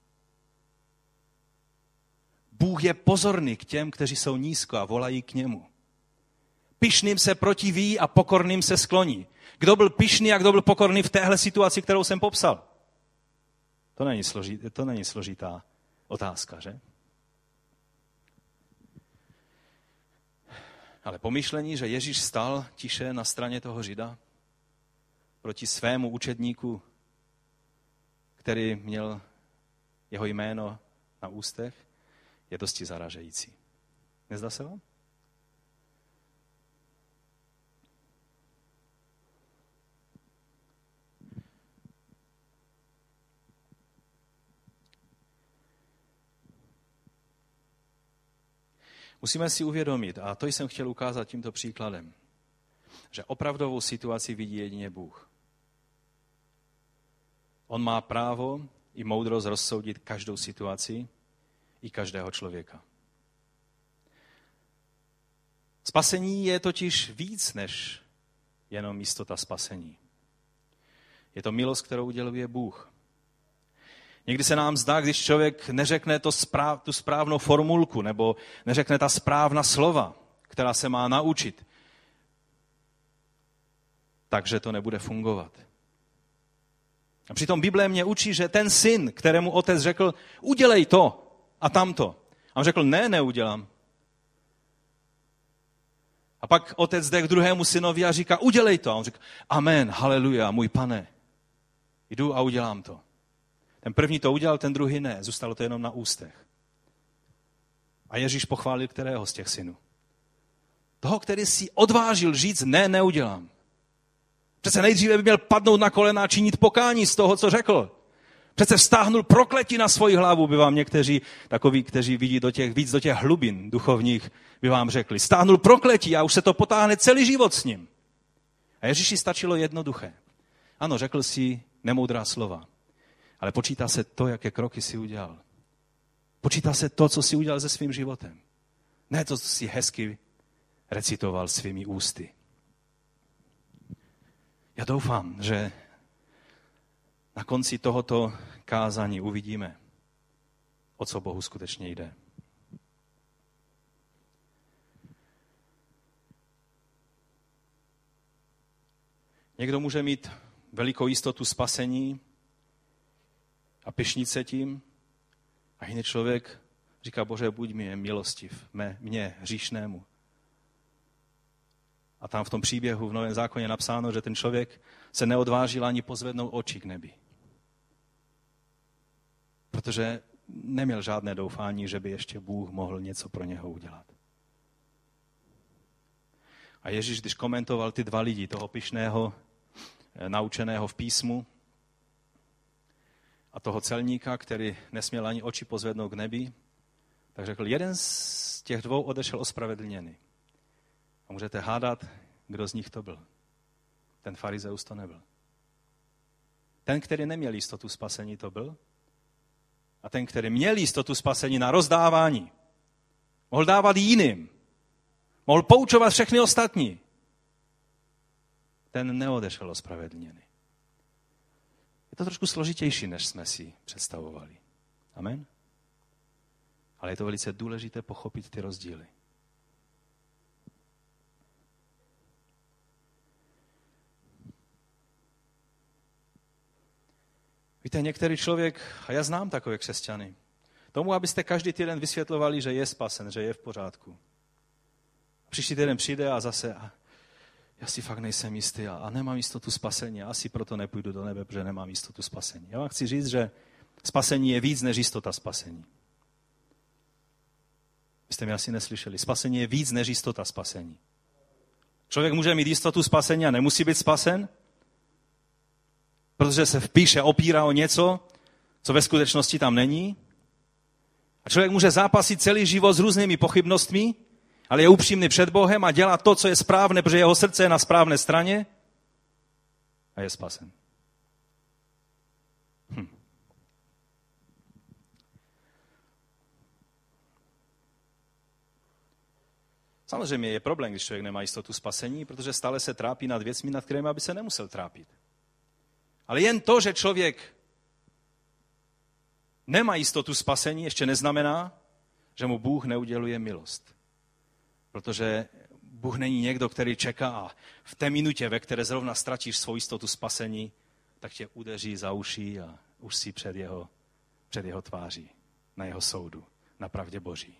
Bůh je pozorný k těm, kteří jsou nízko a volají k němu. Pišným se protiví a pokorným se skloní. Kdo byl pišný a kdo byl pokorný v téhle situaci, kterou jsem popsal? To není, složitá, to není složitá otázka, že? Ale pomyšlení, že Ježíš stal tiše na straně toho žida proti svému učedníku, který měl jeho jméno na ústech, je dosti zaražející. Nezdá se vám? Musíme si uvědomit, a to jsem chtěl ukázat tímto příkladem, že opravdovou situaci vidí jedině Bůh. On má právo i moudrost rozsoudit každou situaci i každého člověka. Spasení je totiž víc než jenom jistota spasení. Je to milost, kterou uděluje Bůh. Někdy se nám zdá, když člověk neřekne to správ, tu správnou formulku nebo neřekne ta správná slova, která se má naučit, takže to nebude fungovat. A přitom Bible mě učí, že ten syn, kterému otec řekl, udělej to a tamto. A on řekl, ne, neudělám. A pak otec jde k druhému synovi a říká, udělej to. A on říká, amen, haleluja, můj pane. Jdu a udělám to. Ten první to udělal, ten druhý ne. Zůstalo to jenom na ústech. A Ježíš pochválil kterého z těch synů? Toho, který si odvážil říct, ne, neudělám. Přece nejdříve by měl padnout na kolena a činit pokání z toho, co řekl. Přece vztáhnul prokletí na svoji hlavu, by vám někteří, takoví, kteří vidí do těch, víc do těch hlubin duchovních, by vám řekli. Stáhnul prokletí a už se to potáhne celý život s ním. A Ježíši stačilo jednoduché. Ano, řekl si nemoudrá slova, ale počítá se to, jaké kroky si udělal. Počítá se to, co si udělal se svým životem. Ne to, co si hezky recitoval svými ústy. Já doufám, že na konci tohoto kázání uvidíme, o co Bohu skutečně jde. Někdo může mít velikou jistotu spasení a pyšnit se tím, a jiný člověk říká, Bože, buď mi milostiv, mé, mě, hříšnému. A tam v tom příběhu v Novém zákoně napsáno, že ten člověk se neodvážil ani pozvednout oči k nebi. Protože neměl žádné doufání, že by ještě Bůh mohl něco pro něho udělat. A Ježíš, když komentoval ty dva lidi, toho pišného, eh, naučeného v písmu a toho celníka, který nesměl ani oči pozvednout k nebi, tak řekl, jeden z těch dvou odešel ospravedlněný. A můžete hádat, kdo z nich to byl. Ten farizeus to nebyl. Ten, který neměl jistotu spasení, to byl. A ten, který měl jistotu spasení na rozdávání, mohl dávat jiným, mohl poučovat všechny ostatní, ten neodešel ospravedlněný. To trošku složitější, než jsme si představovali. Amen? Ale je to velice důležité pochopit ty rozdíly. Víte, některý člověk, a já znám takové křesťany, tomu, abyste každý týden vysvětlovali, že je spasen, že je v pořádku. Příští týden přijde a zase, a já si fakt nejsem jistý a, a nemám jistotu spasení, asi proto nepůjdu do nebe, protože nemám jistotu spasení. Já vám chci říct, že spasení je víc než jistota spasení. Vy jste mi asi neslyšeli. Spasení je víc než jistota spasení. Člověk může mít jistotu spasení a nemusí být spasen, protože se v píše opírá o něco, co ve skutečnosti tam není. A člověk může zápasit celý život s různými pochybnostmi, ale je upřímný před Bohem a dělá to, co je správné, protože jeho srdce je na správné straně a je spasen. Hm. Samozřejmě je problém, když člověk nemá jistotu spasení, protože stále se trápí nad věcmi, nad kterými by se nemusel trápit. Ale jen to, že člověk nemá jistotu spasení, ještě neznamená, že mu Bůh neuděluje milost. Protože Bůh není někdo, který čeká a v té minutě, ve které zrovna ztratíš svou jistotu spasení, tak tě udeří za uší a už si před jeho, před jeho tváří, na jeho soudu, na pravdě Boží.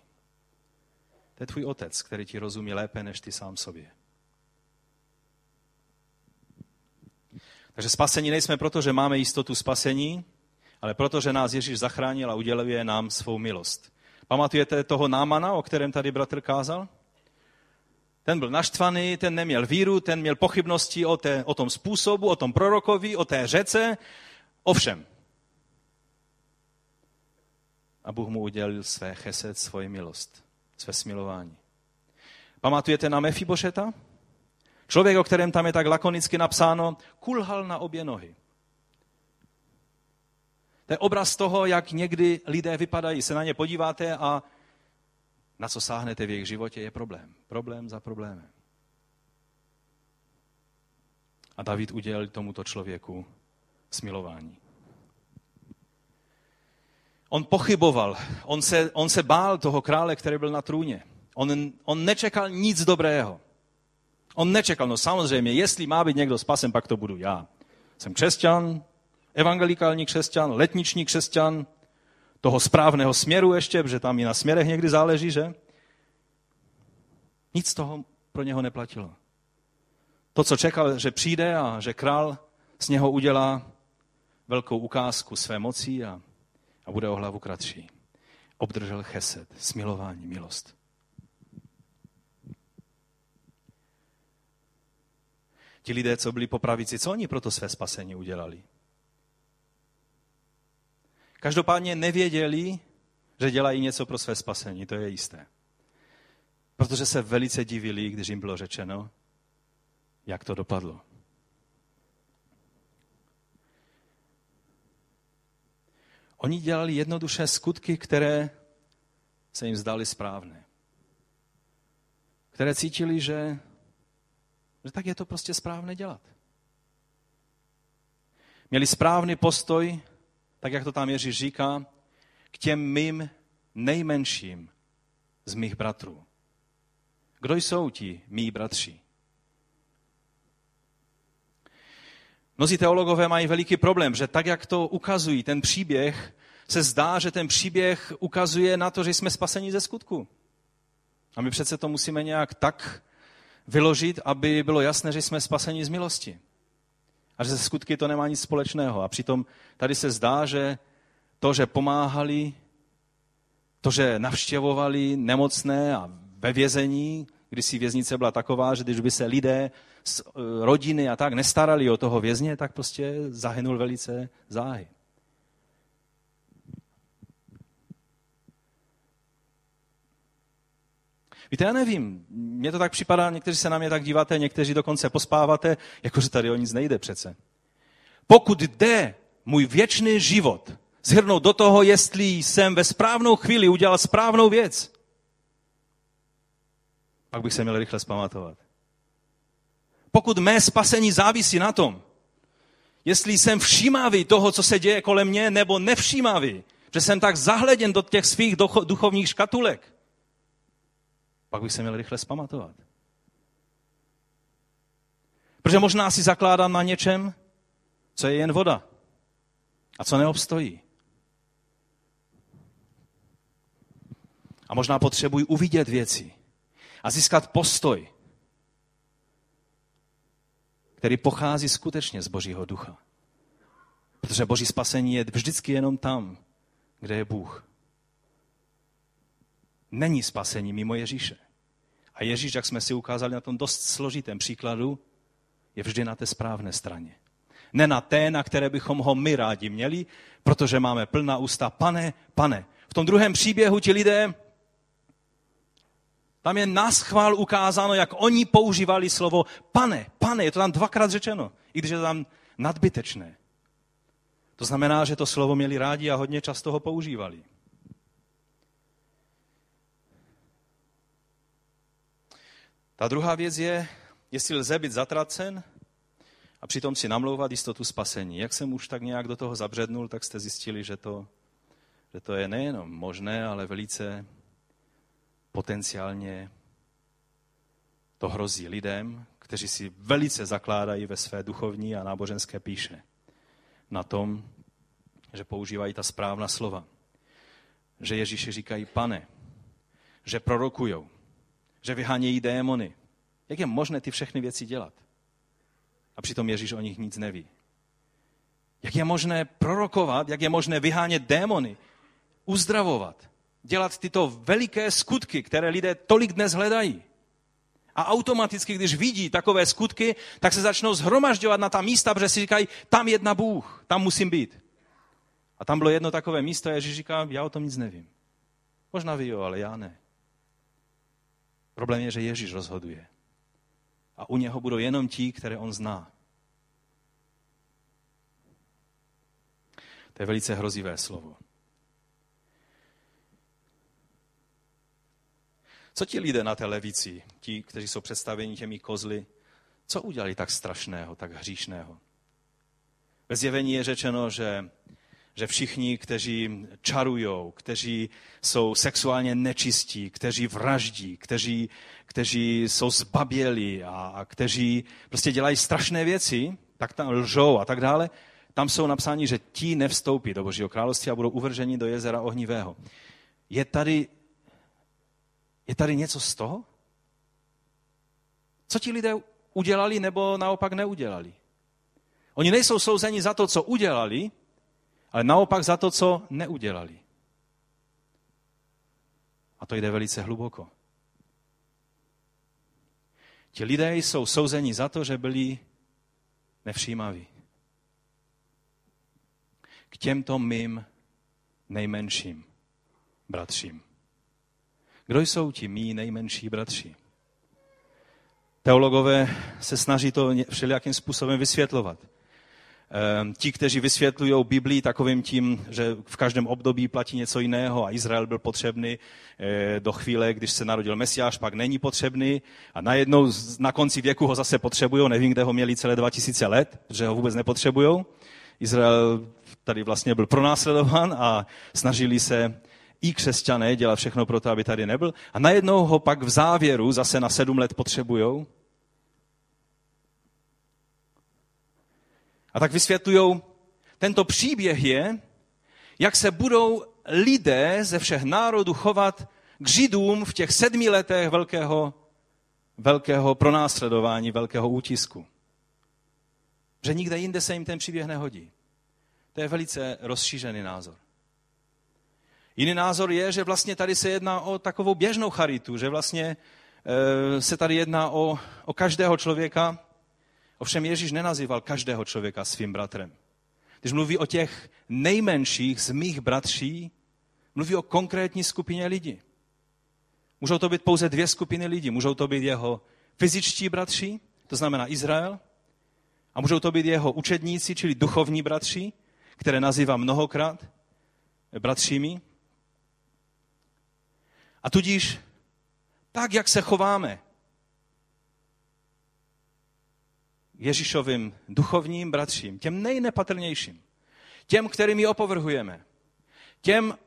To je tvůj otec, který ti rozumí lépe než ty sám sobě. Takže spasení nejsme proto, že máme jistotu spasení, ale proto, že nás Ježíš zachránil a uděluje nám svou milost. Pamatujete toho námana, o kterém tady bratr kázal? Ten byl naštvaný, ten neměl víru, ten měl pochybnosti o, té, o tom způsobu, o tom prorokovi, o té řece, o všem. A Bůh mu udělil své chesed, svoji milost, své smilování. Pamatujete na Mefibošeta? Člověk, o kterém tam je tak lakonicky napsáno, kulhal na obě nohy. To je obraz toho, jak někdy lidé vypadají. Se na ně podíváte a na co sáhnete v jejich životě, je problém. Problém za problémem. A David udělal tomuto člověku smilování. On pochyboval, on se, on se bál toho krále, který byl na trůně. On, on nečekal nic dobrého. On nečekal, no samozřejmě, jestli má být někdo spasen, pak to budu já. Jsem křesťan, evangelikální křesťan, letniční křesťan, toho správného směru ještě, protože tam i na směrech někdy záleží, že? Nic z toho pro něho neplatilo. To, co čekal, že přijde a že král z něho udělá velkou ukázku své moci a, a bude o hlavu kratší. Obdržel chesed, smilování, milost. Ti lidé, co byli po pravici, co oni pro to své spasení udělali? Každopádně nevěděli, že dělají něco pro své spasení, to je jisté. Protože se velice divili, když jim bylo řečeno, jak to dopadlo. Oni dělali jednoduše skutky, které se jim zdaly správné. Které cítili, že, že tak je to prostě správné dělat. Měli správný postoj, tak jak to tam Ježíš říká, k těm mým nejmenším z mých bratrů. Kdo jsou ti mý bratři? Mnozí teologové mají veliký problém, že tak, jak to ukazují, ten příběh, se zdá, že ten příběh ukazuje na to, že jsme spaseni ze skutku. A my přece to musíme nějak tak vyložit, aby bylo jasné, že jsme spaseni z milosti. A že ze skutky to nemá nic společného. A přitom tady se zdá, že to, že pomáhali, to, že navštěvovali nemocné a ve vězení, když si věznice byla taková, že když by se lidé z e, rodiny a tak nestarali o toho vězně, tak prostě zahynul velice záhy. Víte, já nevím, mně to tak připadá, někteří se na mě tak díváte, někteří dokonce pospáváte, jakože tady o nic nejde přece. Pokud jde můj věčný život zhrnout do toho, jestli jsem ve správnou chvíli udělal správnou věc, pak bych se měl rychle zpamatovat. Pokud mé spasení závisí na tom, jestli jsem všímavý toho, co se děje kolem mě, nebo nevšímavý, že jsem tak zahleděn do těch svých duchovních škatulek, pak bych se měl rychle zpamatovat. Protože možná si zakládám na něčem, co je jen voda a co neobstojí. A možná potřebuji uvidět věci a získat postoj, který pochází skutečně z Božího ducha. Protože Boží spasení je vždycky jenom tam, kde je Bůh. Není spasení mimo Ježíše. A Ježíš, jak jsme si ukázali na tom dost složitém příkladu, je vždy na té správné straně. Ne na té, na které bychom ho my rádi měli, protože máme plná ústa, pane, pane. V tom druhém příběhu ti lidé, tam je nás chvál ukázáno, jak oni používali slovo pane, pane, je to tam dvakrát řečeno, i když je to tam nadbytečné. To znamená, že to slovo měli rádi a hodně často ho používali. Ta druhá věc je, jestli lze být zatracen a přitom si namlouvat jistotu spasení. Jak jsem už tak nějak do toho zabřednul, tak jste zjistili, že to, že to je nejenom možné, ale velice potenciálně to hrozí lidem, kteří si velice zakládají ve své duchovní a náboženské píše na tom, že používají ta správná slova. Že Ježíši říkají pane, že prorokujou, že vyhánějí démony. Jak je možné ty všechny věci dělat? A přitom Ježíš o nich nic neví. Jak je možné prorokovat, jak je možné vyhánět démony, uzdravovat, dělat tyto veliké skutky, které lidé tolik dnes hledají. A automaticky, když vidí takové skutky, tak se začnou zhromažďovat na ta místa, protože si říkají, tam jedna Bůh, tam musím být. A tam bylo jedno takové místo a Ježíš říká, já o tom nic nevím. Možná ví jo, ale já ne. Problém je, že Ježíš rozhoduje. A u něho budou jenom ti, které on zná. To je velice hrozivé slovo. Co ti lidé na té levici, ti, kteří jsou představeni těmi kozly, co udělali tak strašného, tak hříšného? Ve zjevení je řečeno, že že všichni, kteří čarují, kteří jsou sexuálně nečistí, kteří vraždí, kteří, kteří jsou zbabělí a, a kteří prostě dělají strašné věci, tak tam lžou a tak dále, tam jsou napsáni, že ti nevstoupí do Božího království a budou uvrženi do jezera ohnivého. Je tady, je tady něco z toho? Co ti lidé udělali nebo naopak neudělali? Oni nejsou souzeni za to, co udělali, ale naopak za to, co neudělali. A to jde velice hluboko. Ti lidé jsou souzeni za to, že byli nevšímaví. K těmto mým nejmenším bratřím. Kdo jsou ti mý nejmenší bratři? Teologové se snaží to všelijakým způsobem vysvětlovat. Ehm, ti, kteří vysvětlují Biblii takovým tím, že v každém období platí něco jiného a Izrael byl potřebný eh, do chvíle, když se narodil Mesiáš, pak není potřebný a najednou na konci věku ho zase potřebují, nevím, kde ho měli celé 2000 let, že ho vůbec nepotřebují. Izrael tady vlastně byl pronásledován a snažili se i křesťané dělat všechno pro to, aby tady nebyl. A najednou ho pak v závěru zase na sedm let potřebujou. A tak vysvětlují, tento příběh je, jak se budou lidé ze všech národů chovat k Židům v těch sedmi letech velkého, velkého pronásledování, velkého útisku. Že nikde jinde se jim ten příběh nehodí. To je velice rozšířený názor. Jiný názor je, že vlastně tady se jedná o takovou běžnou charitu, že vlastně e, se tady jedná o, o každého člověka. Ovšem Ježíš nenazýval každého člověka svým bratrem. Když mluví o těch nejmenších z mých bratří, mluví o konkrétní skupině lidí. Můžou to být pouze dvě skupiny lidí. Můžou to být jeho fyzičtí bratři, to znamená Izrael, a můžou to být jeho učedníci, čili duchovní bratři, které nazývá mnohokrát bratřími. A tudíž tak, jak se chováme Ježíšovým duchovním bratřím, těm nejnepatrnějším, těm, kterými opovrhujeme, těm,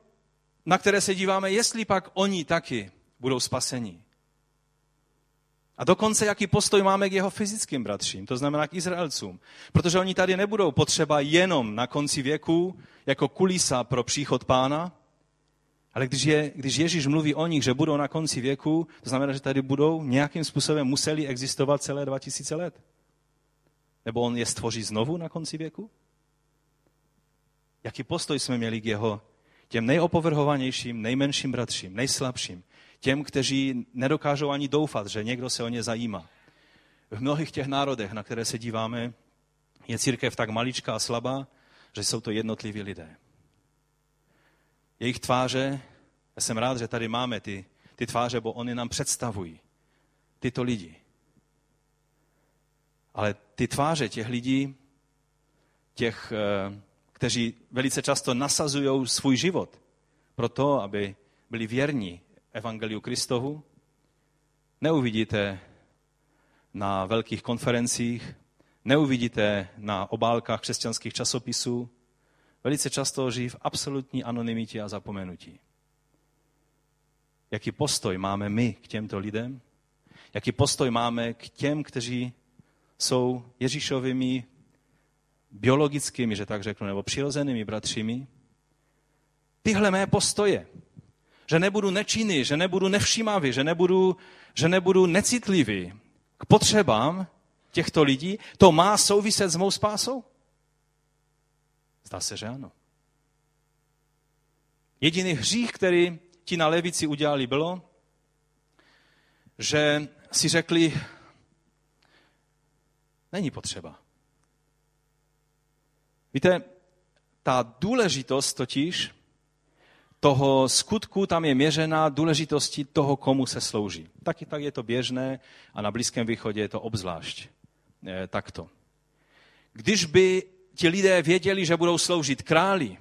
na které se díváme, jestli pak oni taky budou spaseni. A dokonce, jaký postoj máme k jeho fyzickým bratřím, to znamená k Izraelcům. Protože oni tady nebudou potřeba jenom na konci věku jako kulisa pro příchod pána, ale když, je, když Ježíš mluví o nich, že budou na konci věku, to znamená, že tady budou nějakým způsobem museli existovat celé 2000 let. Nebo on je stvoří znovu na konci věku? Jaký postoj jsme měli k jeho těm nejopovrhovanějším, nejmenším bratřím, nejslabším, těm, kteří nedokážou ani doufat, že někdo se o ně zajímá. V mnohých těch národech, na které se díváme, je církev tak maličká a slabá, že jsou to jednotliví lidé jejich tváře, já jsem rád, že tady máme ty, ty tváře, bo oni nám představují tyto lidi. Ale ty tváře těch lidí, těch, eh, kteří velice často nasazují svůj život pro to, aby byli věrní Evangeliu Kristovu, neuvidíte na velkých konferencích, neuvidíte na obálkách křesťanských časopisů, velice často žijí v absolutní anonymitě a zapomenutí. Jaký postoj máme my k těmto lidem? Jaký postoj máme k těm, kteří jsou Ježíšovými biologickými, že tak řeknu, nebo přirozenými bratřími? Tyhle mé postoje, že nebudu nečinný, že nebudu nevšímavý, že nebudu, že nebudu necitlivý k potřebám těchto lidí, to má souviset s mou spásou? Zdá se, že ano. Jediný hřích, který ti na levici udělali, bylo, že si řekli, není potřeba. Víte, ta důležitost totiž toho skutku tam je měřena důležitosti toho, komu se slouží. Taky tak je to běžné a na Blízkém východě je to obzvlášť e, takto. Když by ti lidé věděli, že budou sloužit králi,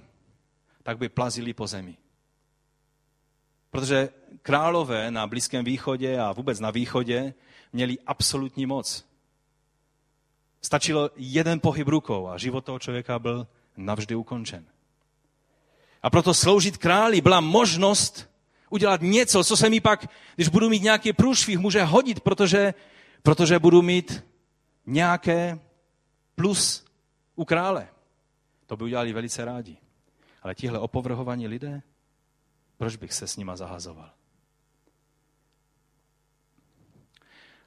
tak by plazili po zemi. Protože králové na Blízkém východě a vůbec na východě měli absolutní moc. Stačilo jeden pohyb rukou a život toho člověka byl navždy ukončen. A proto sloužit králi byla možnost udělat něco, co se mi pak, když budu mít nějaký průšvih, může hodit, protože, protože budu mít nějaké plus u krále. To by udělali velice rádi. Ale tihle opovrhovaní lidé, proč bych se s nima zahazoval?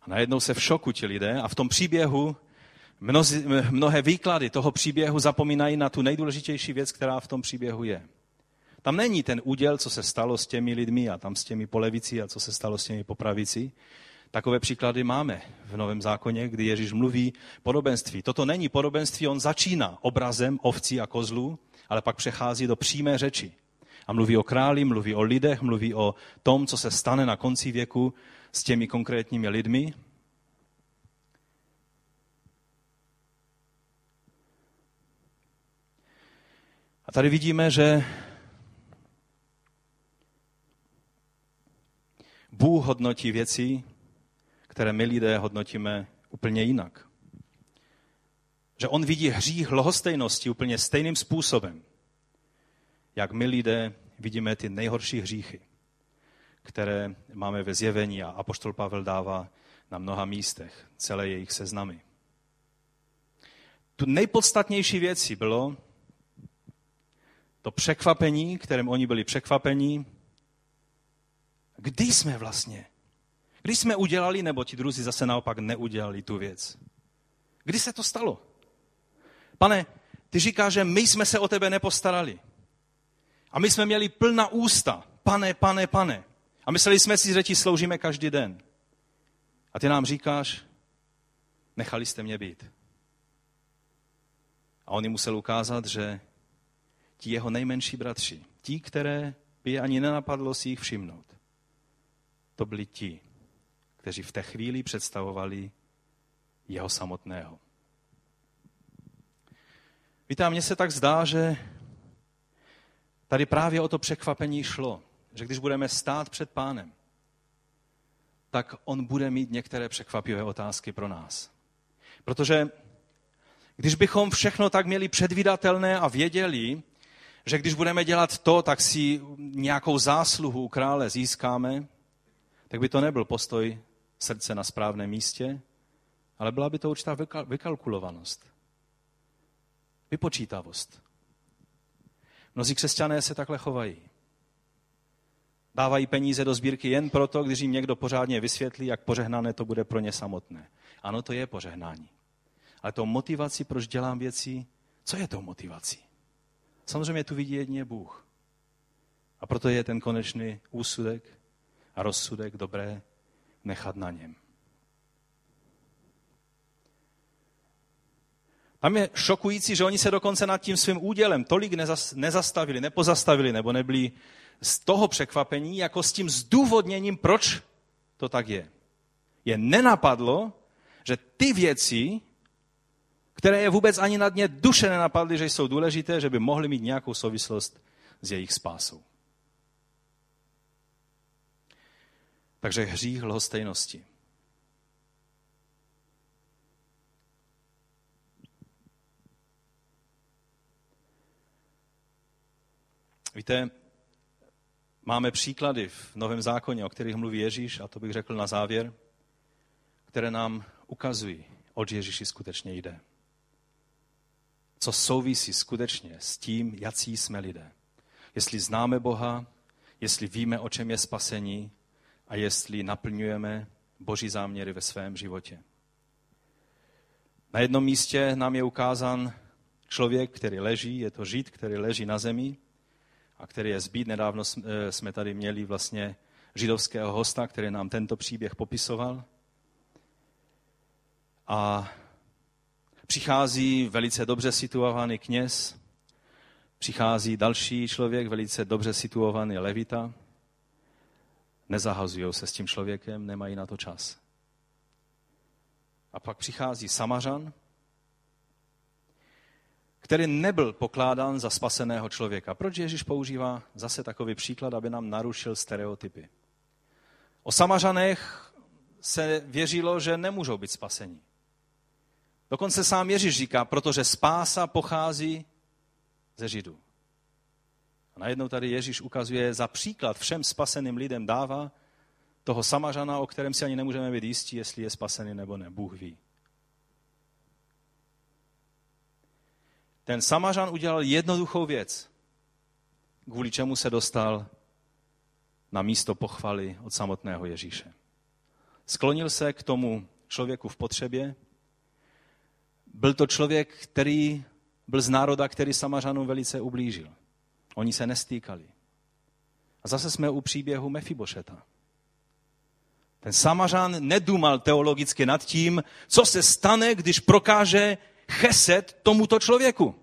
A najednou se v šoku ti lidé a v tom příběhu mnozi, mnohé výklady toho příběhu zapomínají na tu nejdůležitější věc, která v tom příběhu je. Tam není ten úděl, co se stalo s těmi lidmi a tam s těmi polevicí a co se stalo s těmi popravicí, Takové příklady máme v Novém zákoně, kdy Ježíš mluví podobenství. Toto není podobenství, on začíná obrazem ovcí a kozlů, ale pak přechází do přímé řeči. A mluví o králi, mluví o lidech, mluví o tom, co se stane na konci věku s těmi konkrétními lidmi. Tady vidíme, že Bůh hodnotí věci, které my lidé hodnotíme úplně jinak. Že on vidí hřích lhostejnosti úplně stejným způsobem, jak my lidé vidíme ty nejhorší hříchy, které máme ve zjevení a apoštol Pavel dává na mnoha místech, celé jejich seznamy. Tu nejpodstatnější věcí bylo to překvapení, kterým oni byli překvapení, kdy jsme vlastně, kdy jsme udělali, nebo ti druzí zase naopak neudělali tu věc. Kdy se to stalo? Pane, ty říkáš, že my jsme se o tebe nepostarali. A my jsme měli plná ústa. Pane, pane, pane. A mysleli jsme si, že ti sloužíme každý den. A ty nám říkáš, nechali jste mě být. A on jim musel ukázat, že ti jeho nejmenší bratři, ti, které by ani nenapadlo si jich všimnout, to byli ti, kteří v té chvíli představovali jeho samotného. Víte, a mně se tak zdá, že tady právě o to překvapení šlo, že když budeme stát před pánem, tak on bude mít některé překvapivé otázky pro nás. Protože když bychom všechno tak měli předvídatelné a věděli, že když budeme dělat to, tak si nějakou zásluhu krále získáme, tak by to nebyl postoj srdce na správném místě, ale byla by to určitá vykalkulovanost, vypočítavost. Mnozí křesťané se takhle chovají. Dávají peníze do sbírky jen proto, když jim někdo pořádně vysvětlí, jak požehnané to bude pro ně samotné. Ano, to je požehnání. Ale to motivaci, proč dělám věci, co je tou motivací? Samozřejmě tu vidí jedině Bůh. A proto je ten konečný úsudek a rozsudek dobré nechat na něm. Tam je šokující, že oni se dokonce nad tím svým údělem tolik nezastavili, nepozastavili, nebo nebyli z toho překvapení, jako s tím zdůvodněním, proč to tak je. Je nenapadlo, že ty věci, které je vůbec ani na dně duše nenapadly, že jsou důležité, že by mohly mít nějakou souvislost s jejich spásou. Takže hřích lhostejnosti. Víte, máme příklady v Novém zákoně, o kterých mluví Ježíš, a to bych řekl na závěr, které nám ukazují, od Ježíši skutečně jde. Co souvisí skutečně s tím, jací jsme lidé. Jestli známe Boha, jestli víme, o čem je spasení a jestli naplňujeme Boží záměry ve svém životě. Na jednom místě nám je ukázán člověk, který leží, je to žid, který leží na zemi a který je zbýt. Nedávno eh, jsme tady měli vlastně židovského hosta, který nám tento příběh popisoval. A přichází velice dobře situovaný kněz, přichází další člověk, velice dobře situovaný levita, nezahazují se s tím člověkem, nemají na to čas. A pak přichází Samařan, který nebyl pokládán za spaseného člověka. Proč Ježíš používá zase takový příklad, aby nám narušil stereotypy? O Samařanech se věřilo, že nemůžou být spasení. Dokonce sám Ježíš říká, protože spása pochází ze Židů. A najednou tady Ježíš ukazuje za příklad všem spaseným lidem dává toho samařana, o kterém si ani nemůžeme být jistí, jestli je spasený nebo ne. Bůh ví. Ten samařan udělal jednoduchou věc, kvůli čemu se dostal na místo pochvaly od samotného Ježíše. Sklonil se k tomu člověku v potřebě. Byl to člověk, který byl z národa, který Samařanům velice ublížil. Oni se nestýkali. A zase jsme u příběhu Mefibošeta. Ten Samařan nedumal teologicky nad tím, co se stane, když prokáže cheset tomuto člověku.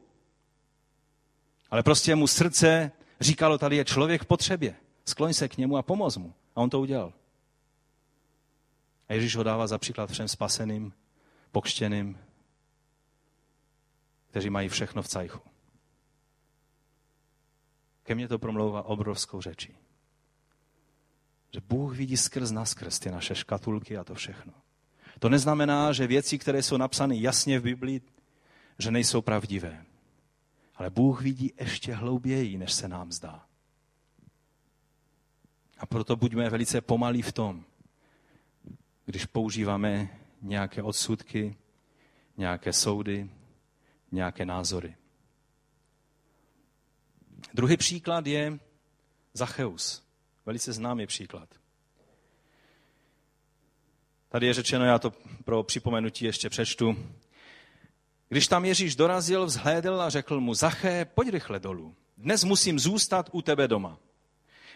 Ale prostě mu srdce Říkalo, tady je člověk v potřebě. Skloň se k němu a pomoz mu. A on to udělal. A Ježíš ho dává za příklad všem spaseným, pokštěným, kteří mají všechno v cajchu. Ke mně to promlouvá obrovskou řečí. Že Bůh vidí skrz nás, skrz ty naše škatulky a to všechno. To neznamená, že věci, které jsou napsány jasně v Biblii, že nejsou pravdivé. Ale Bůh vidí ještě hlouběji, než se nám zdá. A proto buďme velice pomalí v tom, když používáme nějaké odsudky, nějaké soudy, nějaké názory. Druhý příklad je Zacheus. Velice známý příklad. Tady je řečeno, já to pro připomenutí ještě přečtu. Když tam Ježíš dorazil, vzhlédl a řekl mu, Zaché, pojď rychle dolů. Dnes musím zůstat u tebe doma.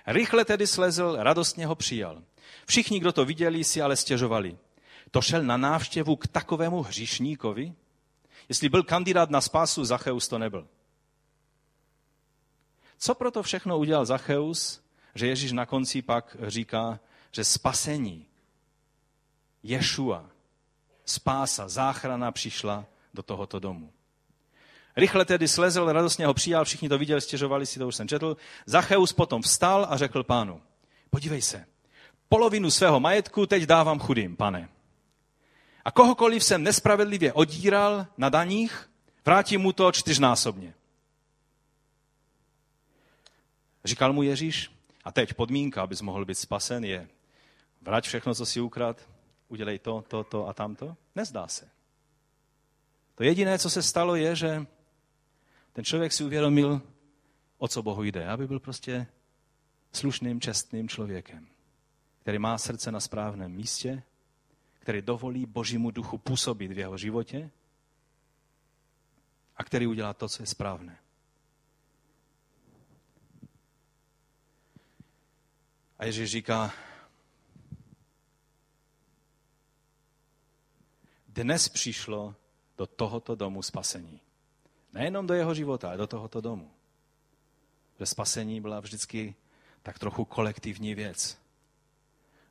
Rychle tedy slezl, radostně ho přijal. Všichni, kdo to viděli, si ale stěžovali. To šel na návštěvu k takovému hříšníkovi? Jestli byl kandidát na spásu, Zacheus to nebyl. Co proto všechno udělal Zacheus, že Ježíš na konci pak říká, že spasení, Ješua, spása, záchrana přišla do tohoto domu. Rychle tedy slezl, radostně ho přijal, všichni to viděli, stěžovali si, to už jsem četl. Zacheus potom vstal a řekl pánu, podívej se, polovinu svého majetku teď dávám chudým, pane. A kohokoliv jsem nespravedlivě odíral na daních, vrátím mu to čtyřnásobně. Říkal mu Ježíš, a teď podmínka, abys mohl být spasen, je vrať všechno, co si ukrad, udělej to, to, to a tamto. Nezdá se. To jediné, co se stalo, je, že ten člověk si uvědomil, o co Bohu jde, aby byl prostě slušným, čestným člověkem, který má srdce na správném místě, který dovolí Božímu duchu působit v jeho životě a který udělá to, co je správné. A Ježíš říká, dnes přišlo do tohoto domu spasení. Nejenom do jeho života, ale do tohoto domu. Že spasení byla vždycky tak trochu kolektivní věc.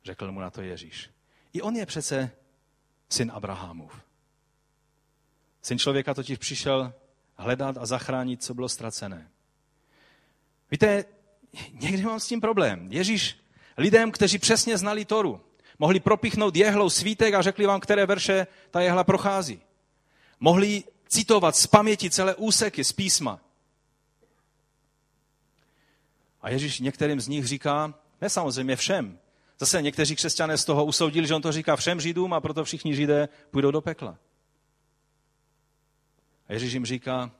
Řekl mu na to Ježíš. I on je přece syn Abrahamův. Syn člověka totiž přišel hledat a zachránit, co bylo ztracené. Víte, někdy mám s tím problém. Ježíš lidem, kteří přesně znali Toru, mohli propichnout jehlou svítek a řekli vám, které verše ta jehla prochází. Mohli citovat z paměti celé úseky z písma. A Ježíš některým z nich říká, ne samozřejmě všem. Zase někteří křesťané z toho usoudili, že on to říká všem Židům a proto všichni Židé půjdou do pekla. A Ježíš jim říká,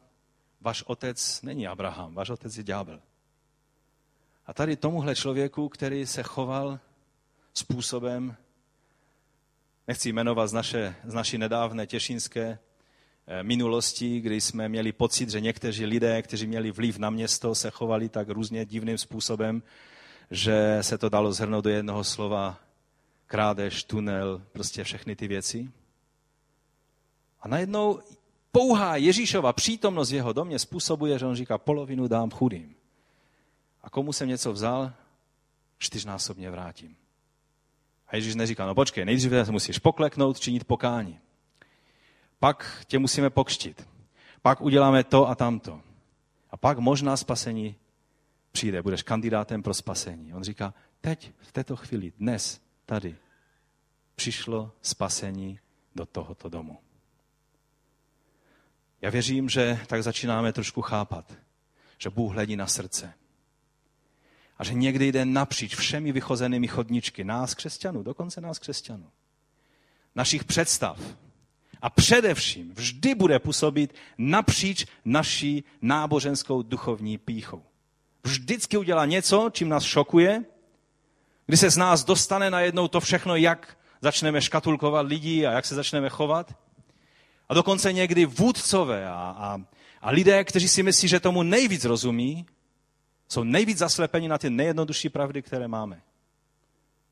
váš otec není Abraham, váš otec je ďábel. A tady tomuhle člověku, který se choval způsobem, nechci jmenovat z, naše, z naší nedávné těšinské eh, minulosti, kdy jsme měli pocit, že někteří lidé, kteří měli vliv na město, se chovali tak různě divným způsobem, že se to dalo zhrnout do jednoho slova krádež, tunel, prostě všechny ty věci. A najednou pouhá Ježíšova přítomnost v jeho domě způsobuje, že on říká, polovinu dám chudým. A komu jsem něco vzal, čtyřnásobně vrátím. A Ježíš neříká, no počkej, nejdříve musíš pokleknout, činit pokání. Pak tě musíme pokštit. Pak uděláme to a tamto. A pak možná spasení přijde, budeš kandidátem pro spasení. On říká, teď, v této chvíli, dnes, tady, přišlo spasení do tohoto domu. Já věřím, že tak začínáme trošku chápat, že Bůh hledí na srdce. A že někdy jde napříč všemi vychozenými chodničky nás, křesťanů, dokonce nás, křesťanů. Našich představ. A především vždy bude působit napříč naší náboženskou duchovní píchou. Vždycky udělá něco, čím nás šokuje, kdy se z nás dostane najednou to všechno, jak začneme škatulkovat lidi a jak se začneme chovat. A dokonce někdy vůdcové a, a, a lidé, kteří si myslí, že tomu nejvíc rozumí, jsou nejvíc zaslepeni na ty nejjednodušší pravdy, které máme.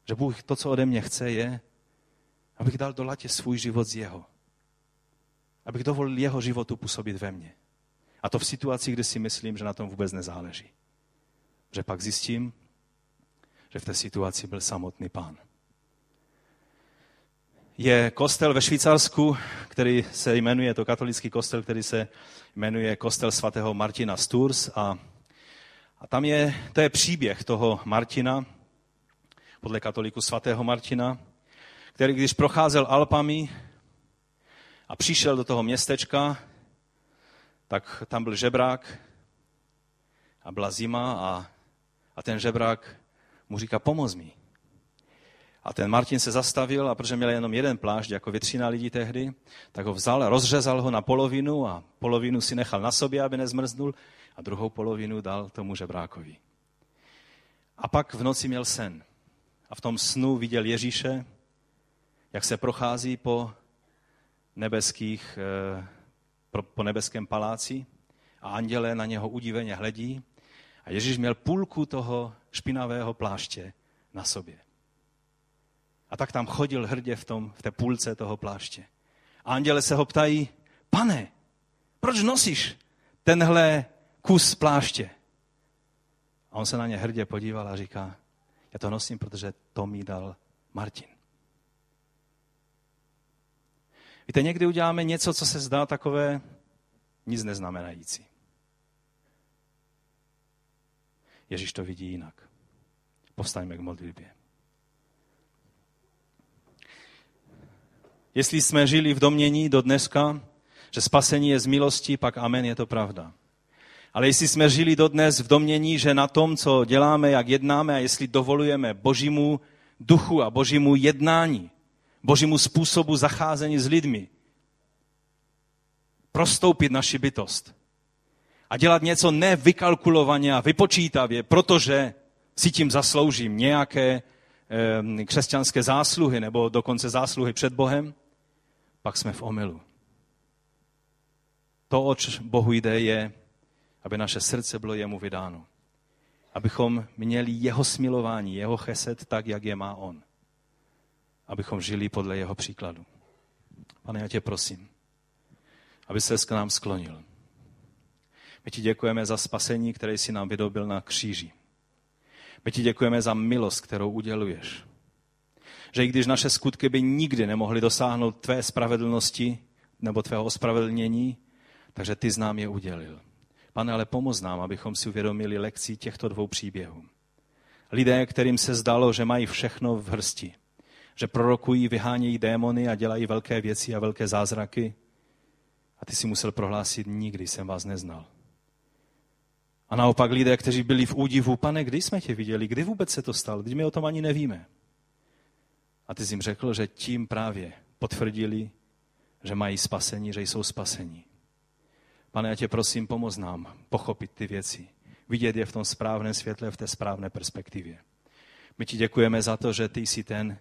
Že Bůh to, co ode mě chce, je, abych dal do latě svůj život z jeho. Abych dovolil jeho životu působit ve mně. A to v situaci, kdy si myslím, že na tom vůbec nezáleží. Že pak zjistím, že v té situaci byl samotný pán. Je kostel ve Švýcarsku, který se jmenuje, je to katolický kostel, který se jmenuje kostel svatého Martina Sturs a, a tam je, to je příběh toho Martina, podle katoliku svatého Martina, který když procházel Alpami a přišel do toho městečka, tak tam byl žebrák a byla zima a, a ten žebrák mu říká, pomoz mi. A ten Martin se zastavil a protože měl jenom jeden plášť, jako většina lidí tehdy, tak ho vzal rozřezal ho na polovinu a polovinu si nechal na sobě, aby nezmrznul a druhou polovinu dal tomu žebrákovi. A pak v noci měl sen. A v tom snu viděl Ježíše, jak se prochází po nebeských, eh, po nebeském paláci a anděle na něho udiveně hledí a Ježíš měl půlku toho špinavého pláště na sobě. A tak tam chodil hrdě v, tom, v té půlce toho pláště. A anděle se ho ptají, pane, proč nosíš tenhle kus pláště? A on se na ně hrdě podíval a říká, já to nosím, protože to mi dal Martin. Víte, někdy uděláme něco, co se zdá takové nic neznamenající. Ježíš to vidí jinak. Povstaňme k modlitbě. Jestli jsme žili v domění do dneska, že spasení je z milosti, pak amen, je to pravda. Ale jestli jsme žili dodnes v domění, že na tom, co děláme, jak jednáme a jestli dovolujeme božímu duchu a božímu jednání, božímu způsobu zacházení s lidmi, prostoupit naši bytost a dělat něco nevykalkulovaně a vypočítavě, protože si tím zasloužím nějaké křesťanské zásluhy nebo dokonce zásluhy před Bohem, pak jsme v omylu. To, oč Bohu jde, je, aby naše srdce bylo jemu vydáno. Abychom měli jeho smilování, jeho cheset tak, jak je má on. Abychom žili podle jeho příkladu. Pane, já tě prosím, aby se k nám sklonil. My ti děkujeme za spasení, které jsi nám vydobil na kříži. My ti děkujeme za milost, kterou uděluješ. Že i když naše skutky by nikdy nemohly dosáhnout tvé spravedlnosti nebo tvého ospravedlnění, takže ty z nám je udělil. Pane, ale pomoz nám, abychom si uvědomili lekci těchto dvou příběhů. Lidé, kterým se zdalo, že mají všechno v hrsti, že prorokují, vyhánějí démony a dělají velké věci a velké zázraky, a ty si musel prohlásit, nikdy jsem vás neznal. A naopak lidé, kteří byli v údivu, pane, kdy jsme tě viděli, kdy vůbec se to stalo, kdy my o tom ani nevíme. A ty jsi jim řekl, že tím právě potvrdili, že mají spasení, že jsou spasení. Pane, já tě prosím, pomoz nám pochopit ty věci, vidět je v tom správném světle, v té správné perspektivě. My ti děkujeme za to, že ty jsi ten,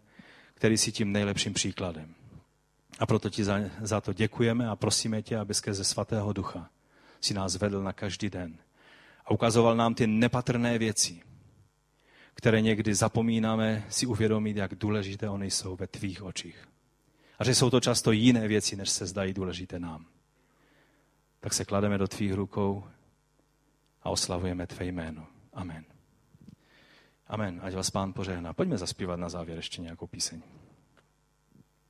který jsi tím nejlepším příkladem. A proto ti za, za to děkujeme a prosíme tě, aby ze svatého ducha si nás vedl na každý den ukazoval nám ty nepatrné věci, které někdy zapomínáme si uvědomit, jak důležité oni jsou ve tvých očích. A že jsou to často jiné věci, než se zdají důležité nám. Tak se klademe do tvých rukou a oslavujeme tvé jméno. Amen. Amen. Ať vás pán požehná. Pojďme zaspívat na závěr ještě nějakou píseň.